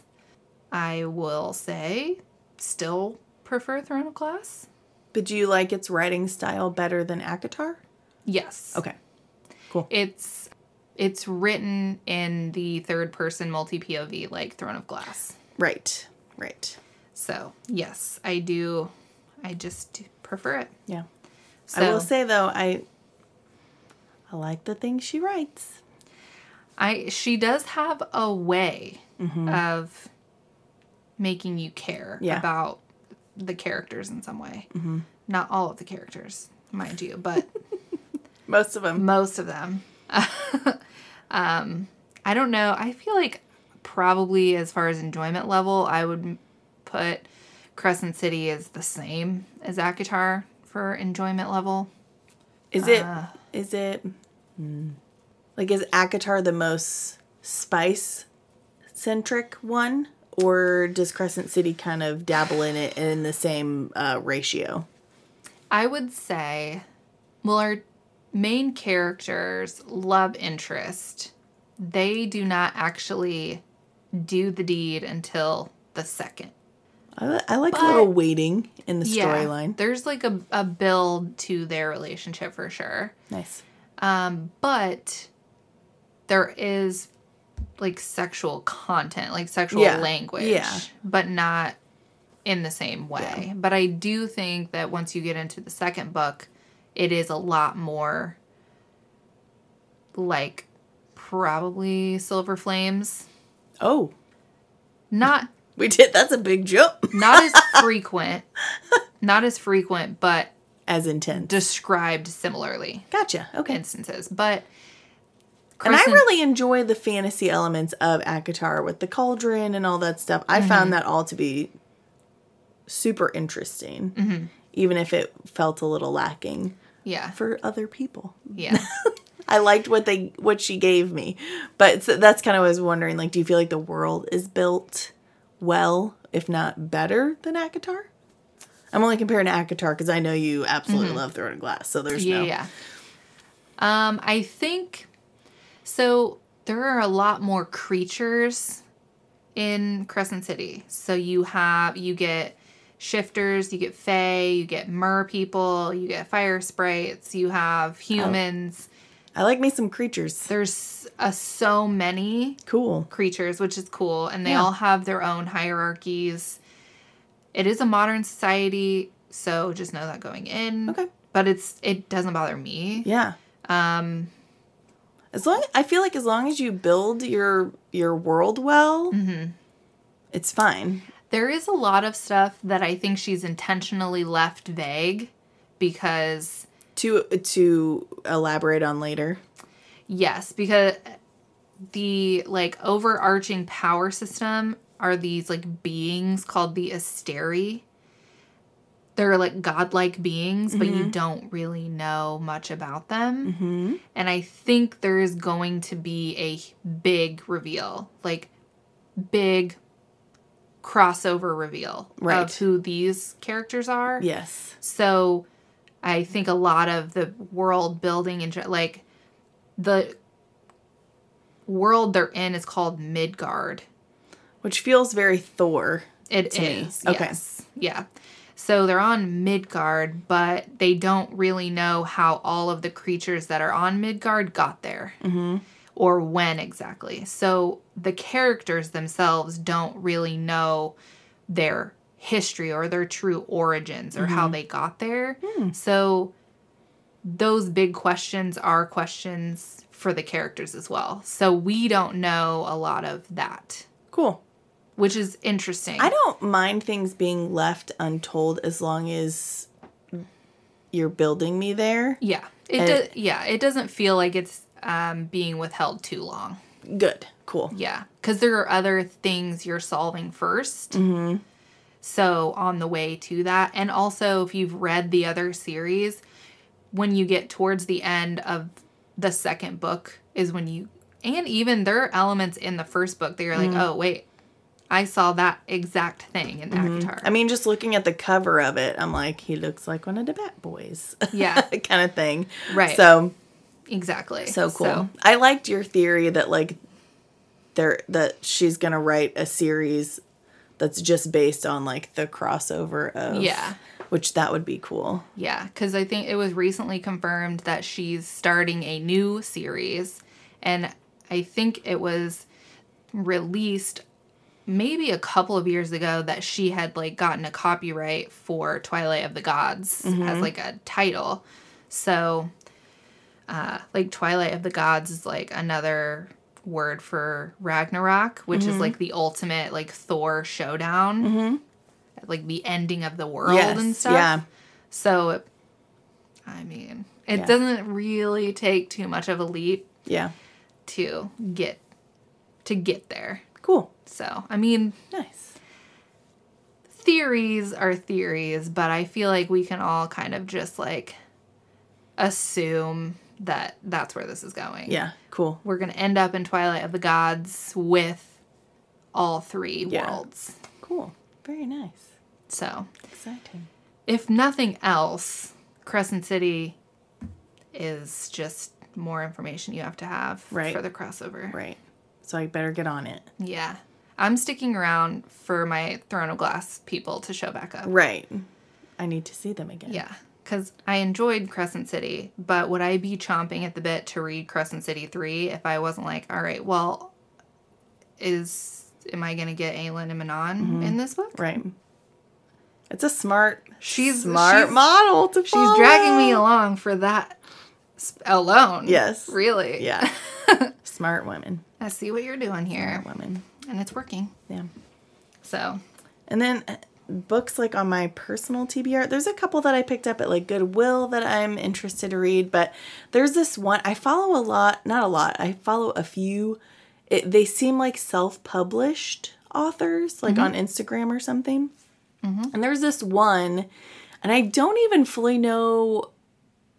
I will say still prefer Throne of Glass. But do you like its writing style better than ACOTAR? Yes. Okay. Cool. It's it's written in the third person multi POV like Throne of Glass. Right. Right. So, yes, I do I just prefer it. Yeah. So, I will say though, I I like the things she writes. I she does have a way mm-hmm. of making you care Yeah. about the characters in some way. Mm-hmm. Not all of the characters, mind you, but Most of them. most of them. Um, I don't know. I feel like probably as far as enjoyment level, I would put Crescent City as the same as ACOTAR for enjoyment level. Is it? Uh. Is it? Like, is ACOTAR the most spice centric one, or does Crescent City kind of dabble in it in the same uh, ratio? I would say, well, our main characters' love interest, they do not actually do the deed until the second. I, I like a little waiting in the storyline. There's like a, a build to their relationship for sure. Nice. Um, but there is like sexual content, like sexual Yeah. language, Yeah. but not in the same way. But I do think that once you get into the second book, it is a lot more like probably Silver Flames. Oh, Not we did. That's a big jump. not as frequent, not as frequent, but As intense. described similarly Gotcha. Okay. instances. But And I really enjoy the fantasy elements of ACOTAR with the cauldron and all that stuff. I Mm-hmm. found that all to be super interesting, Mm-hmm. even if it felt a little lacking yeah, for other people. yeah. I liked what they what she gave me, but so that's kind of what I was wondering. Like, do you feel like the world is built well, if not better, than ACOTAR? I'm only comparing to ACOTAR because I know you absolutely love Throne of Glass, so there's Mm-hmm. Yeah, no. yeah. Um, I think so. There are a lot more creatures in Crescent City. So you have you get shifters, you get fae, you get mer people, you get fire sprites, you have humans. I like me some creatures. There's uh, so many Cool. creatures, which is cool, and they Yeah. all have their own hierarchies. It is a modern society, so just know that going in. Okay. But it's it doesn't bother me. Yeah. Um, As long I feel like as long as you build your your world well, Mm-hmm. it's fine. There is a lot of stuff that I think she's intentionally left vague because To to elaborate on later. yes, because the like overarching power system are these like beings called the Asteri. They're like godlike beings, but you don't really know much about them. Mm-hmm. And I think there is going to be a big reveal, like big crossover reveal Right. of who these characters are. Yes. So I think a lot of the world building and like the world they're in is called Midgard. Which feels very Thor. It To me. Okay. Yes. Yeah. So they're on Midgard, but they don't really know how all of the creatures that are on Midgard got there Mm-hmm. Or when exactly. So the characters themselves don't really know their history or their true origins or how mm-hmm. they got there. Hmm. So those big questions are questions for the characters as well. So we don't know a lot of that, Cool. which is interesting. I don't mind things being left untold as long as you're building me there. Yeah. It uh, And- does yeah, it doesn't feel like it's um being withheld too long. Good. Cool. Yeah, cuz there are other things you're solving 1st Mm-hmm. So on the way to that and also if you've read the other series, when you get towards the end of the second book is when you and even there are elements in the first book that you're like, oh wait, I saw that exact thing in ACOTAR. I mean, just looking at the cover of it, I'm like, he looks like one of the Bat Boys. Yeah. kind of thing. Right. So exactly. so cool. I liked your theory that like there that she's gonna write a series that's just based on like the crossover of Yeah. which that would be cool. Yeah, because I think it was recently confirmed that she's starting a new series, and I think it was released maybe a couple of years ago that she had like gotten a copyright for Twilight of the Gods mm-hmm. as like a title. So, uh, like Twilight of the Gods is like another word for Ragnarok, which is like the ultimate like Thor showdown, like the ending of the world yes. and stuff. Yeah. So, I mean, it Yeah. doesn't really take too much of a leap Yeah. to get to get there. Cool. So, I mean, Nice. theories are theories, but I feel like we can all kind of just like assume that that's where this is going. Yeah. Cool. We're going to end up in Twilight of the Gods with all three Yeah. worlds. Cool. Very nice. So, Exciting. if nothing else, Crescent City is just more information you have to have Right. for the crossover. Right. So I better get on it. Yeah. I'm sticking around for my Throne of Glass people to show back up. Right. I need to see them again. Yeah. Because I enjoyed Crescent City, but would I be chomping at the bit to read Crescent City 3 if I wasn't like, all right, well, is. Am I going to get Aelin and Manon Mm-hmm. in this book? Right. It's a smart, She's- smart she's- model to She's dragging me along for that alone. Yes. Really. Yeah. smart women. I see what you're doing here, Smart women. and it's working. Yeah. So, And then books like on my personal TBR, there's a couple that I picked up at like Goodwill that I'm interested to read, but there's this one I follow a lot, not a lot. I follow a few. It, they seem like self-published authors, like mm-hmm. on Instagram or something. Mm-hmm. And there's this one, and I don't even fully know.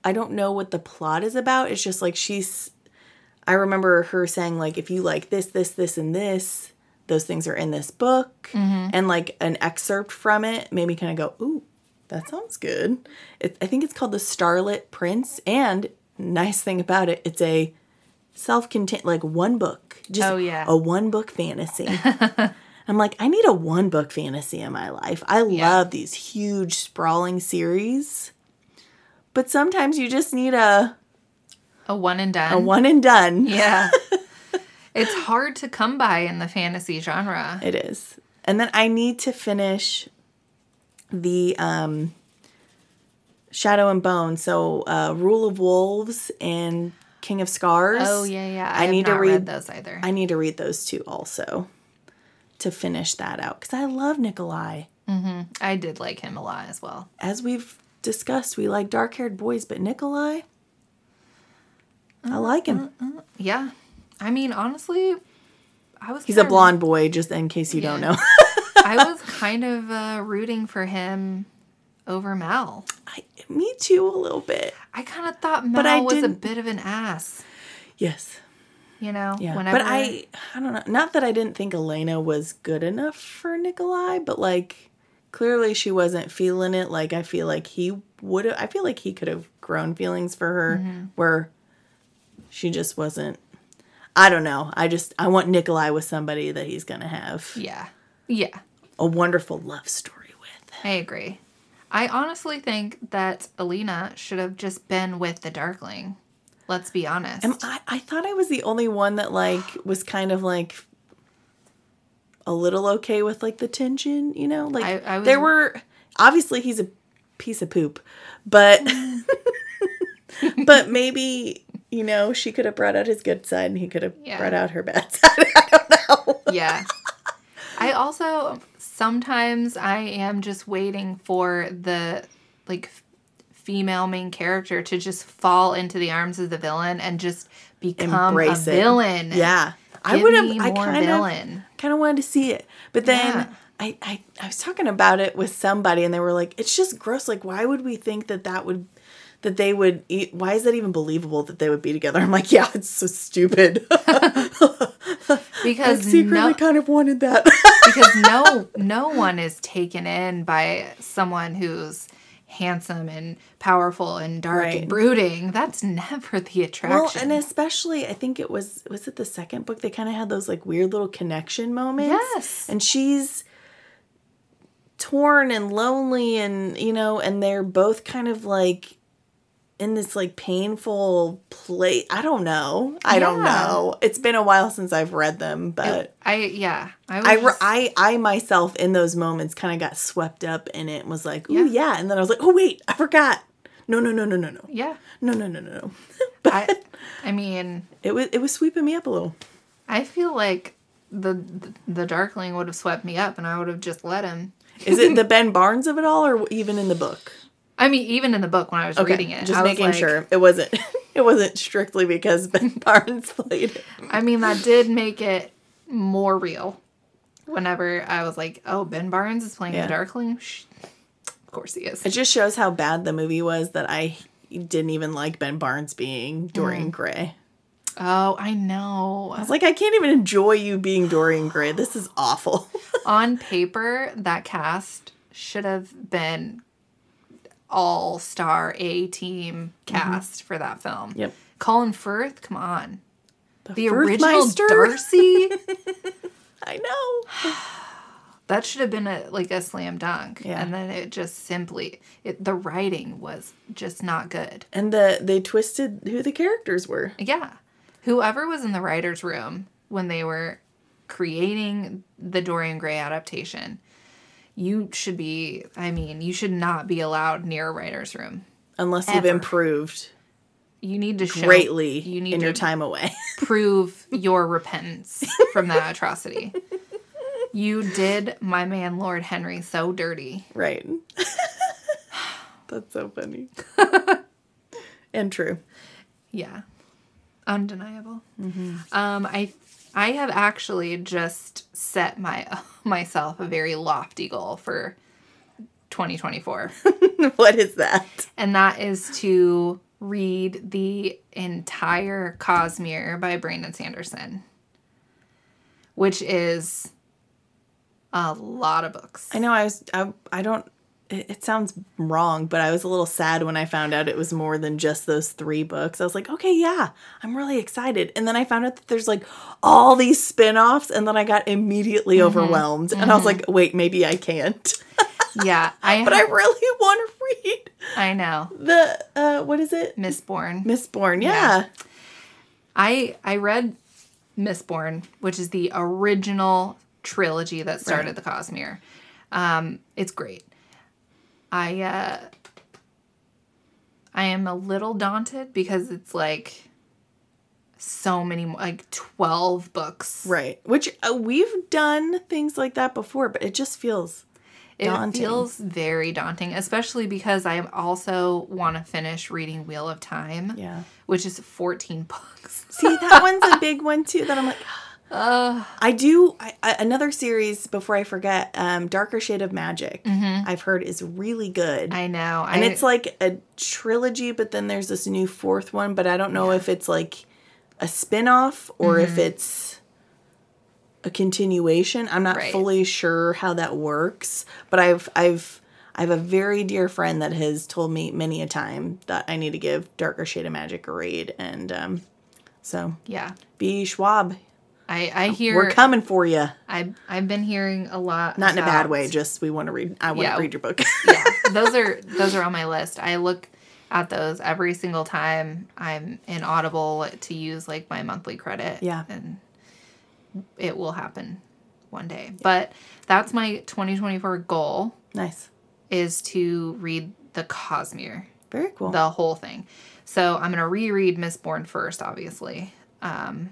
I don't know what the plot is about. It's just like she's. I remember her saying like, if you like this, this, this, and this, those things are in this book, mm-hmm. and like an excerpt from it made me kind of go, ooh, that sounds good. It, I think it's called the Starlit Prince, and nice thing about it, it's a self-contained like one book, just Oh, yeah. a one book fantasy. I'm like, I need a one book fantasy in my life. I Yeah. love these huge sprawling series. But sometimes you just need a, a one and done. a one and done. Yeah. it's hard to come by in the fantasy genre. It is. And then I need to finish the um Shadow and Bone. So uh Rule of Wolves and King of Scars. Oh yeah, yeah. I have need to not read- those either. I need to read those two also to finish that out because I love Nikolai. Mm-hmm. I did like him a lot as well. As we've discussed, we like dark haired boys, but Nikolai, I like him. Yeah. I mean, honestly, I was He's a blonde boy, just in case you don't know. I was kind of uh, rooting for him over Mal. I, me too, a little bit. I kind of thought Mal I was a didn't- bit of an ass. Yes. You know, Yeah, whenever but I, I don't know. Not that I didn't think Alina was good enough for Nikolai, but like clearly she wasn't feeling it. Like I feel like he would. have I feel like he could have grown feelings for her, Mm-hmm. where she just wasn't. I don't know. I just I want Nikolai with somebody that he's gonna have yeah, yeah, a wonderful love story with. I agree. I honestly think that Alina should have just been with the Darkling. Let's be honest. Am I, I thought I was the only one that like was kind of like a little okay with like the tension, you know? Like I- I was- there were obviously he's a piece of poop, but but maybe you know she could have brought out his good side and he could have Yeah. brought out her bad side. I don't know. yeah. I also sometimes I am just waiting for the like female main character to just fall into the arms of the villain and just become Embrace a it. villain. Yeah, I would have. I kind of kind of wanted to see it, but then. Yeah. I, I, I was talking about it with somebody and they were like, it's just gross. Like, why would we think that that would that they would eat why is that even believable that they would be together i'm like yeah it's so stupid because i secretly no, kind of wanted that because no no one is taken in by someone who's handsome and powerful and dark Right. and brooding. That's never the attraction. well and especially i think it was was it the second book they kind of had those like weird little connection moments Yes. and she's torn and lonely and you know and they're both kind of like in this like painful place i don't know i don't know it's been a while since i've read them but I yeah. I was I, I I myself in those moments kind of got swept up in it and was like, Yeah. Yeah. And then I was like, "Oh wait, I forgot." No, no, no, no, no, no. yeah. No, no, no, no, no. But I I mean, it was it was sweeping me up a little. I feel like the the Darkling would have swept me up and I would have just let him. Is it the Ben Barnes of it all or even in the book? I mean, even in the book when I was reading it, Just I was making like- sure it wasn't it wasn't strictly because Ben Barnes played it. I mean, that did make it more real. Whenever I was like, "Oh, Ben Barnes is playing Yeah. the Darkling," of course he is. It just shows how bad the movie was that I didn't even like Ben Barnes being Dorian mm. Gray. Oh, I know. I was like, I can't even enjoy you being Dorian Gray. This is awful. On paper, that cast should have been all star A team mm-hmm. cast for that film. Yep. Colin Firth, come on. The Firth original Mister? Darcy, I know. that should have been a like a slam dunk. Yeah. And then it just simply it, the writing was just not good. And the they twisted who the characters were. Yeah. Whoever was in the writer's room when they were creating the Dorian Gray adaptation, you should be, I mean, you should not be allowed near a writer's room. Unless you've improved You need to show greatly You need in your time away. prove your repentance from that atrocity. You did my man Lord Henry so dirty. right. That's so funny. and true. Yeah. Undeniable. Mm-hmm. Um, I I have actually just set my myself a very lofty goal for 2024. what is that? and that is to read the entire Cosmere by Brandon Sanderson, which is a lot of books. I know I was I, I don't it, it sounds wrong, but I was a little sad when I found out it was more than just those three books. I was like, okay, yeah, I'm really excited. And then I found out that there's like all these spin-offs and then I got immediately Mm-hmm. overwhelmed. And I was like, wait, maybe I can't. Yeah, I but I really want to read I know. the uh what is it? Mistborn. Mistborn. Yeah. I I read Mistborn, which is the original trilogy that started Right. the Cosmere. Um, it's great. I uh, I am a little daunted because it's like so many like 12 books. Right. Which uh, we've done things like that before, but it just feels It daunting. feels very daunting, especially because I also want to finish reading Wheel of Time, yeah. which is 14 books. See, that one's a big one too. That I'm like, I do I, I, another series before I forget. Um, Darker Shade of Magic. I've heard is really good, I know. and I, it's like a trilogy. But then there's this new fourth one. But I don't know if it's like a spin-off or Mm-hmm. if it's a continuation. I'm not Right. fully sure how that works. But I've I've I have a very dear friend that has told me many a time that I need to give Darker Shade of Magic a read, and um, so yeah. V Schwab, I, I hear we're coming for you. I I've been hearing a lot. Not in a bad way. Just we want to read. I want Yeah. to read your book. yeah, those are those are on my list. I look at those every single time I'm in Audible to use like my monthly credit. Yeah. and it will happen one day. But that's my 2024 goal nice. is to read the Cosmere, Very cool. the whole thing. So I'm gonna reread Mistborn first, obviously. Um,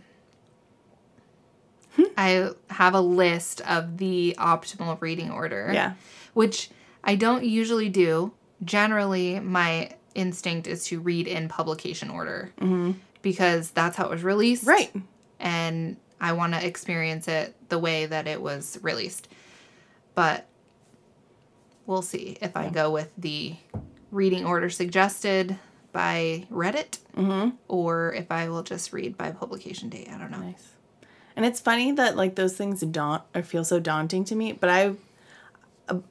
I have a list of the optimal reading order yeah. which I don't usually do. Generally, my instinct is to read in publication order because that's how it was released. Right. And I want to experience it the way that it was released. But we'll see if I go with the reading order suggested by Reddit mm-hmm. or if I will just read by publication date. I don't know. Nice. And it's funny that like those things don't or feel so daunting to me, but I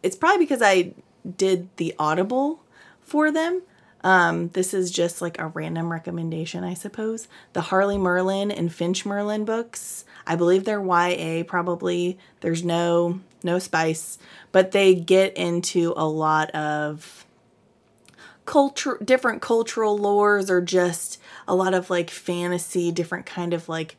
it's probably because I did the audible for them. Um, this is just like a random recommendation, I suppose. The Harley Merlin and Finch Merlin books. I believe they're YA probably. There's no no spice, but they get into a lot of culture different cultural lores or just a lot of like fantasy, different kind of like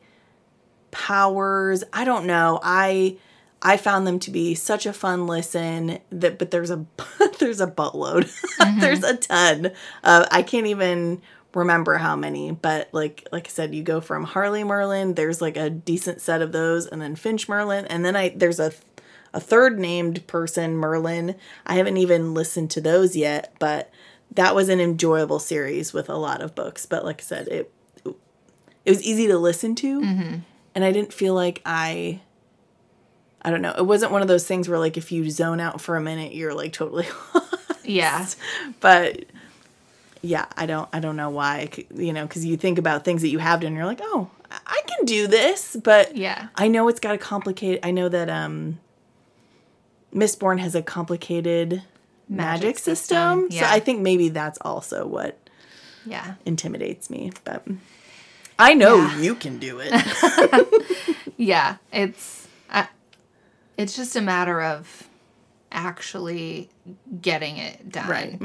powers. I don't know. I I found them to be such a fun listen that but there's a there's a buttload. Mm-hmm. there's a ton. Uh, I can't even remember how many, but like like I said, you go from Harley Merlin, there's like a decent set of those, and then Finch Merlin, and then I there's a a third named person, Merlin. I haven't even listened to those yet, but that was an enjoyable series with a lot of books. But like I said, it it was easy to listen to, mm-hmm. And I didn't feel like I I don't know. It wasn't one of those things where like if you zone out for a minute, you're like totally lost. Yeah. But yeah, I don't I don't know why, you know, cuz you think about things that you have done and you're like, "Oh, I can do this." But yeah. I know it's got a complicated I know that um Mistborn has a complicated magic, magic system. system. Yeah. So I think maybe that's also what yeah intimidates me, but I know yeah. you can do it. yeah, it's it's just a matter of actually getting it done. Right.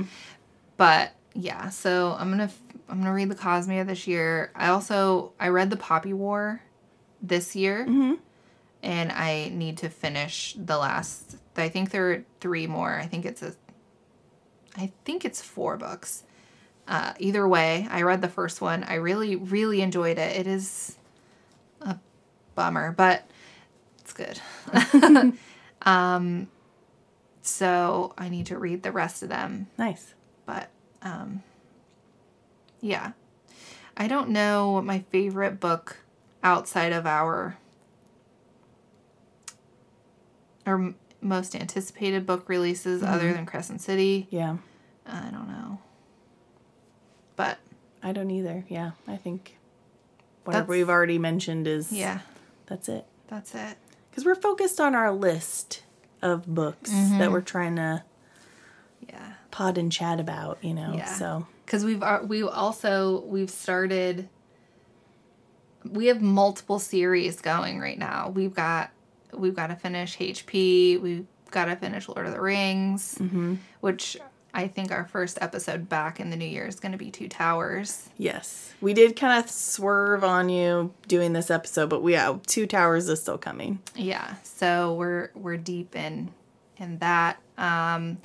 But yeah, so I'm gonna I'm gonna read the Cosmere this year. I also I read the Poppy War this year, mm-hmm. and I need to finish the last. I think there are three more. I think it's a. I think it's four books. Uh, either way, I read the first one. I really really enjoyed it. It is a bummer, but it's good. um, so I need to read the rest of them. Nice. But um, yeah. I don't know what my favorite book outside of our or most anticipated book releases mm-hmm. other than Crescent City. Yeah. I don't know. I don't either. Yeah. I think whatever we've already mentioned is Yeah. That's it. That's it because we're focused on our list of books mm-hmm. that we're trying to yeah pod and chat about you know yeah. so because we've we also we've started we have multiple series going right now we've got we've got to finish hp we've got to finish lord of the rings mm-hmm. which I think our first episode back in the new year is going to be Two Towers. Yes. We did kind of swerve on you doing this episode, but we yeah, Two Towers is still coming. Yeah. So we're we're deep in in that. Um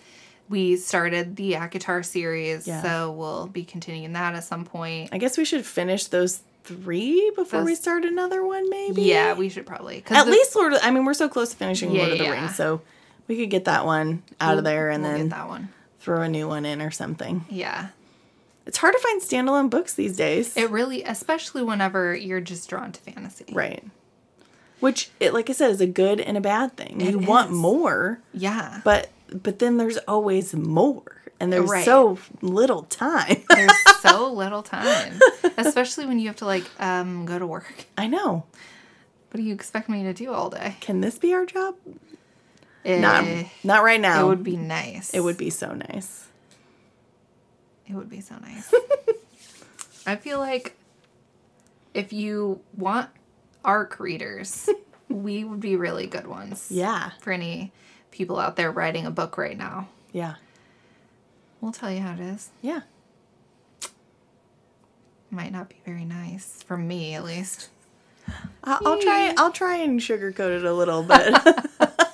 we started the ACOTAR series, yeah. so we'll be continuing that at some point. I guess we should finish those three before those, we start another one, maybe. Yeah, we should probably. At the, least Lord. Of, I mean, we're so close to finishing yeah, Lord of the yeah. Rings, so we could get that one out we'll, of there and we'll then that one throw a new one in or something. Yeah. It's hard to find standalone books these days. It really, especially whenever you're just drawn to fantasy. Right. Which, it, like I said, is a good and a bad thing. It you is. want more. Yeah. But but then there's always more, and there's right. so little time. there's so little time, especially when you have to like um, go to work. I know. What do you expect me to do all day? Can this be our job? Not eh, not right now. It would be nice. It would be so nice. It would be so nice. I feel like if you want ARC readers, we would be really good ones. Yeah. For any people out there writing a book right now. Yeah. We'll tell you how it is. Yeah. Might not be very nice for me, at least. I'll, I'll try. I'll try and sugarcoat it a little bit.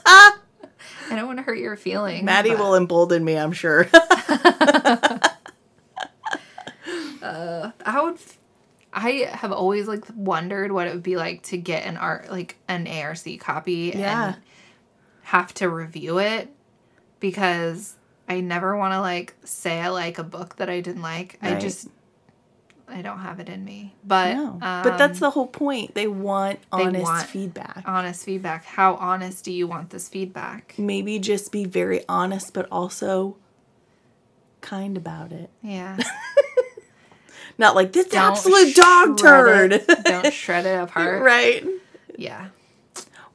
I don't want to hurt your feelings. Maddie but... will embolden me, I'm sure. uh, I would. I have always like wondered what it would be like to get an art like an ARC copy yeah. and have to review it because I never want to like say I like a book that I didn't like. Right. I just I don't have it in me. But no. um, but that's the whole point. They want they honest want feedback. Honest feedback. How honest do you want this feedback? Maybe just be very honest, but also kind about it. Yeah. Not like this Don't absolute dog turd. it- don't shred it apart. right. Yeah.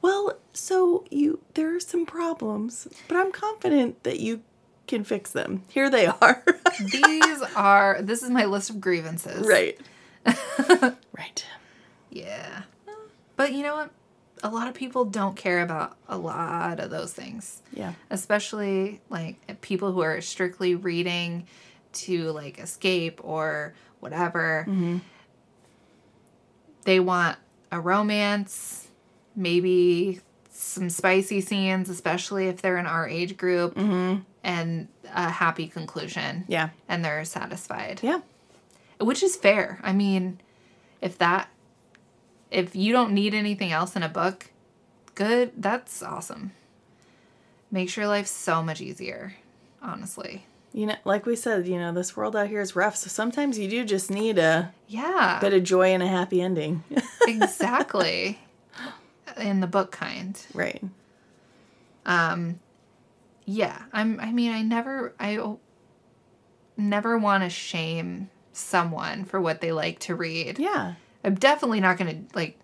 Well, so you there are some problems, but I'm confident that you can fix them. Here they are. These are this is my list of grievances. right. right. Yeah. But you know what? A lot of people don't care about a lot of those things. Yeah. Especially like people who are strictly reading to like escape or whatever. Mm-hmm. They want a romance, maybe some spicy scenes, especially if they're in our age group, mm-hmm. And a happy conclusion. Yeah. And they're satisfied Yeah. which is fair. I mean, if that if you don't need anything else in a book, good, that's awesome. Makes your life so much easier, honestly. You know, like we said, you know, this world out here is rough, so sometimes you do just need a Yeah. bit of joy and a happy ending. exactly. In the book kind. right. Um, Yeah. I'm I mean, I never I never want to shame someone for what they like to read. Yeah. I'm definitely not going to like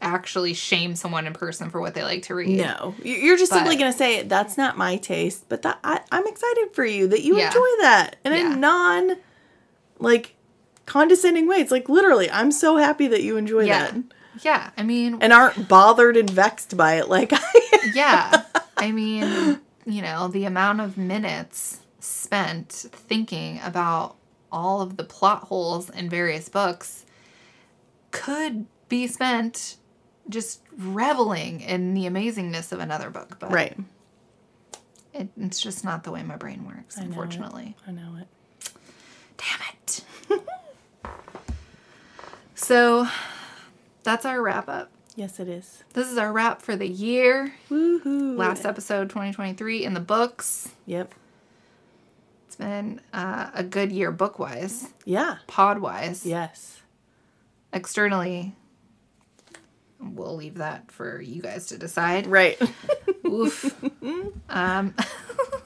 actually shame someone in person for what they like to read. No, You- you're just simply gonna say that's not my taste, but that I, I'm excited for you that you Yeah. enjoy that in Yeah. a non, like, condescending way. It's like literally, I'm so happy that you enjoy Yeah. that Yeah, I mean, and aren't bothered and vexed by it like I am. yeah. I mean, you know, the amount of minutes spent thinking about all of the plot holes in various books could be spent just reveling in the amazingness of another book. But Right. it, it's just not the way my brain works, it. unfortunately. I know it. Damn it. so that's our wrap up. Yes, it is. This is our wrap for the year. Woohoo! Last episode 2023 in the books. Yep. It's been uh, a good year book wise, Yeah. pod wise. Yes. Externally, we'll leave that for you guys to decide. Right. Oof. um,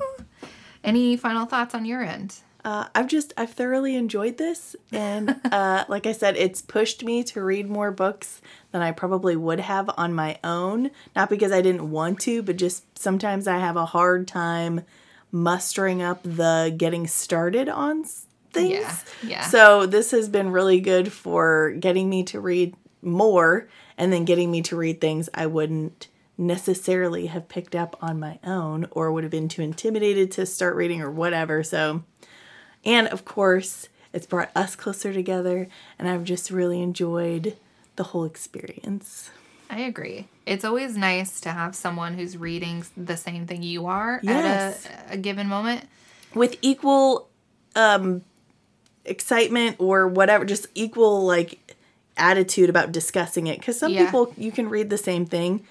any final thoughts on your end? Uh, I've just I've thoroughly enjoyed this, and uh, like I said, it's pushed me to read more books than I probably would have on my own. Not because I didn't want to, but just sometimes I have a hard time mustering up the getting started on things. Yeah, yeah. So this has been really good for getting me to read more, and then getting me to read things I wouldn't necessarily have picked up on my own or would have been too intimidated to start reading or whatever. So and of course, it's brought us closer together, and I've just really enjoyed the whole experience. I agree. It's always nice to have someone who's reading the same thing you are Yes. at a, a given moment. With equal um excitement or whatever, just equal like attitude about discussing it cuz some Yeah. people you can read the same thing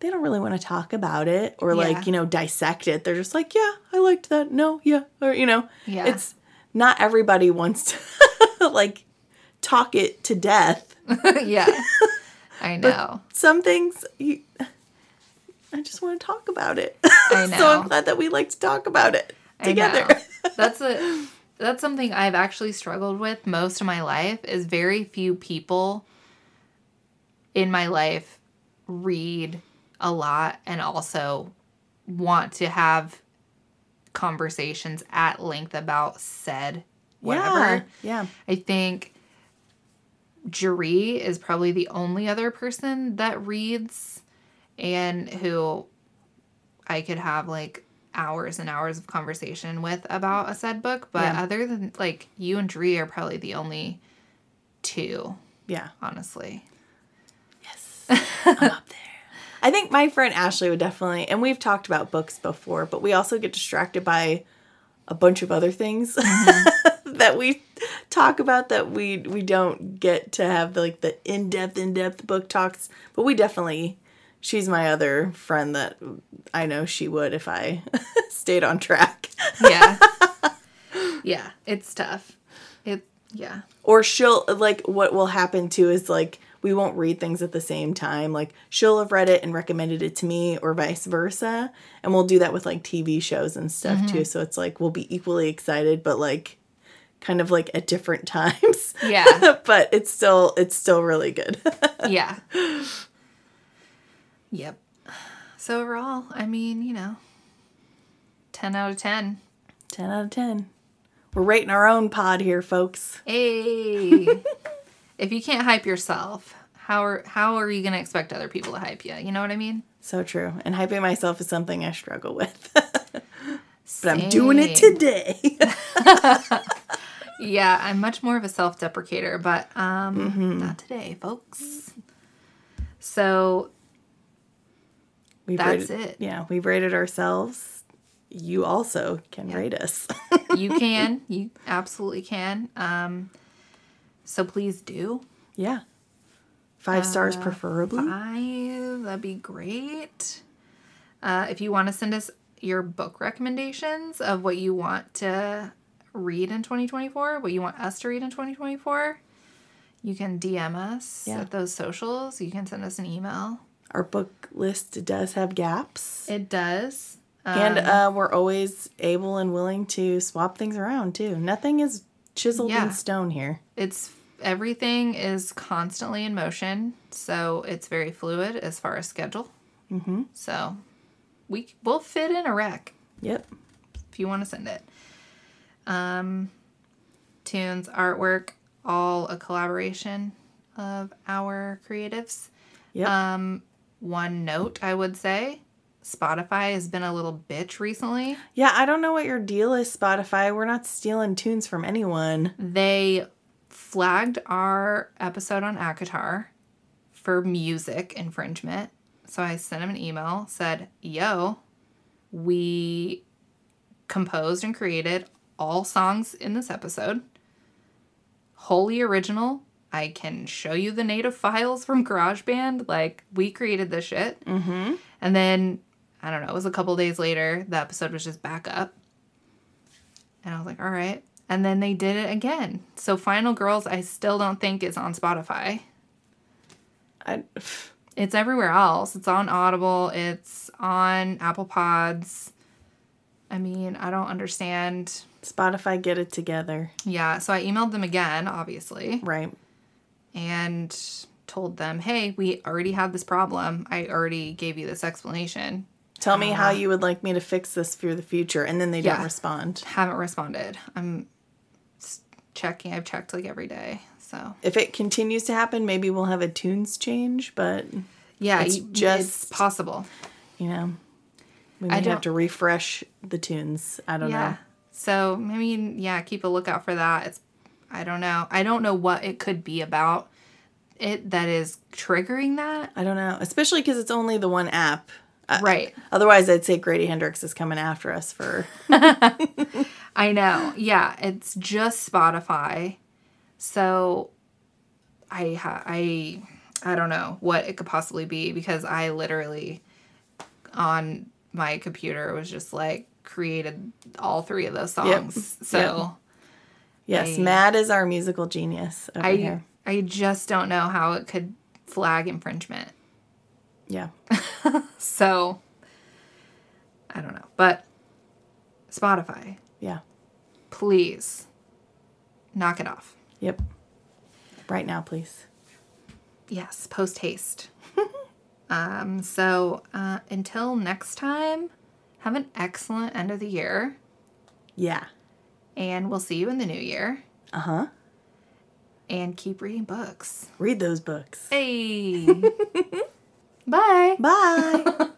they don't really want to talk about it or Yeah. like, you know, dissect it. They're just like, "Yeah, I liked that." No, yeah, or you know, Yeah. it's not everybody wants to like talk it to death. yeah. I know. some things you, I just want to talk about it. I know. so. I'm glad that we like to talk about it together. That's a that's something I've actually struggled with most of my life is very few people in my life read a lot and also want to have conversations at length about said whatever. Yeah. yeah. I think Jeree is probably the only other person that reads and who I could have like hours and hours of conversation with about a said book. But Yeah. other than like you and Jeree are probably the only two, Yeah. honestly. Yes. I'm up there. I think my friend Ashley would definitely, and we've talked about books before, but we also get distracted by a bunch of other things that we talk about that we we don't get to have like the in-depth in-depth book talks but we definitely she's my other friend that i know she would if i stayed on track Yeah. yeah, it's tough. It yeah. or she'll like what will happen too is like we won't read things at the same time like she'll have read it and recommended it to me or vice versa and we'll do that with like tv shows and stuff mm-hmm. too so it's like we'll be equally excited but like kind of like at different times. Yeah. but it's still it's still really good. yeah. Yep. So overall, I mean, you know, 10 out of 10. 10 out of 10. We're rating our own pod here, folks. Hey. If you can't hype yourself, how are how are you going to expect other people to hype you? You know what I mean? So true. And hyping myself is something I struggle with. but I'm doing it today. yeah, I'm much more of a self-deprecator, but um not today, folks. So We've That's rated, it. Yeah, we've rated ourselves. You also can rate us. you can, you absolutely can. Um so please do. yeah. Five stars preferably. Five, that'd be great. Uh, if you want to send us your book recommendations of what you want to read in 2024, what you want us to read in 2024, you can DM us Yeah. at those socials. You can send us an email. Our book list does have gaps. It does. and uh, we're always able and willing to swap things around too. Nothing is chiseled Yeah. in stone here. It's everything is constantly in motion, so it's very fluid as far as schedule. Mm-hmm. So we will fit in a rec. Yep. if you want to send it. Um, tunes, artwork, all a collaboration of our creatives. Yep. Um, one note I would say Spotify has been a little bitch recently. yeah, I don't know what your deal is, Spotify. We're not stealing tunes from anyone. They flagged our episode on ACOTAR for music infringement. So I sent him an email, said, Yo, we composed and created all songs in this episode. Wholly original. I can show you the native files from GarageBand. Like, we created this shit. Mm-hmm. And then, I don't know, it was a couple days later, the episode was just back up. And I was like, all right. And then they did it again. So Final Girls, I still don't think is on Spotify. I, It's everywhere else. It's on Audible. It's on Apple Pods. I mean, I don't understand. Spotify, get it together. Yeah, so I emailed them again, obviously, Right. and told them, hey, we already had this problem. I already gave you this explanation. Tell me how uh, you would like me to fix this for the future. And then they don't respond. Haven't responded. I'm checking. I've checked like every day. So, If it continues to happen, maybe we'll have a tunes change, but, yeah, It's y- just- it's possible. you know, we may have to refresh the tunes. I don't Yeah. know. So maybe yeah, keep a lookout for that. It's I don't know. I don't know what it could be about it that is triggering that. I don't know. Especially because it's only the one app. Uh, Right. Otherwise, I'd say Grady Hendrix is coming after us for. I know. Yeah, it's just Spotify. So I ha- I I don't know what it could possibly be because I literally on my computer was just like created all three of those songs. So Yes, I- Matt is our musical genius over I here. I just don't know how it could flag infringement. Yeah. So I don't know. But Spotify, Yeah. please knock it off. Yep. Right now, please. Yes, post haste. um, so uh, until next time, have an excellent end of the year, Yeah. and we'll see you in the new year. Uh huh. And keep reading books. Read those books. Hey. Bye. Bye.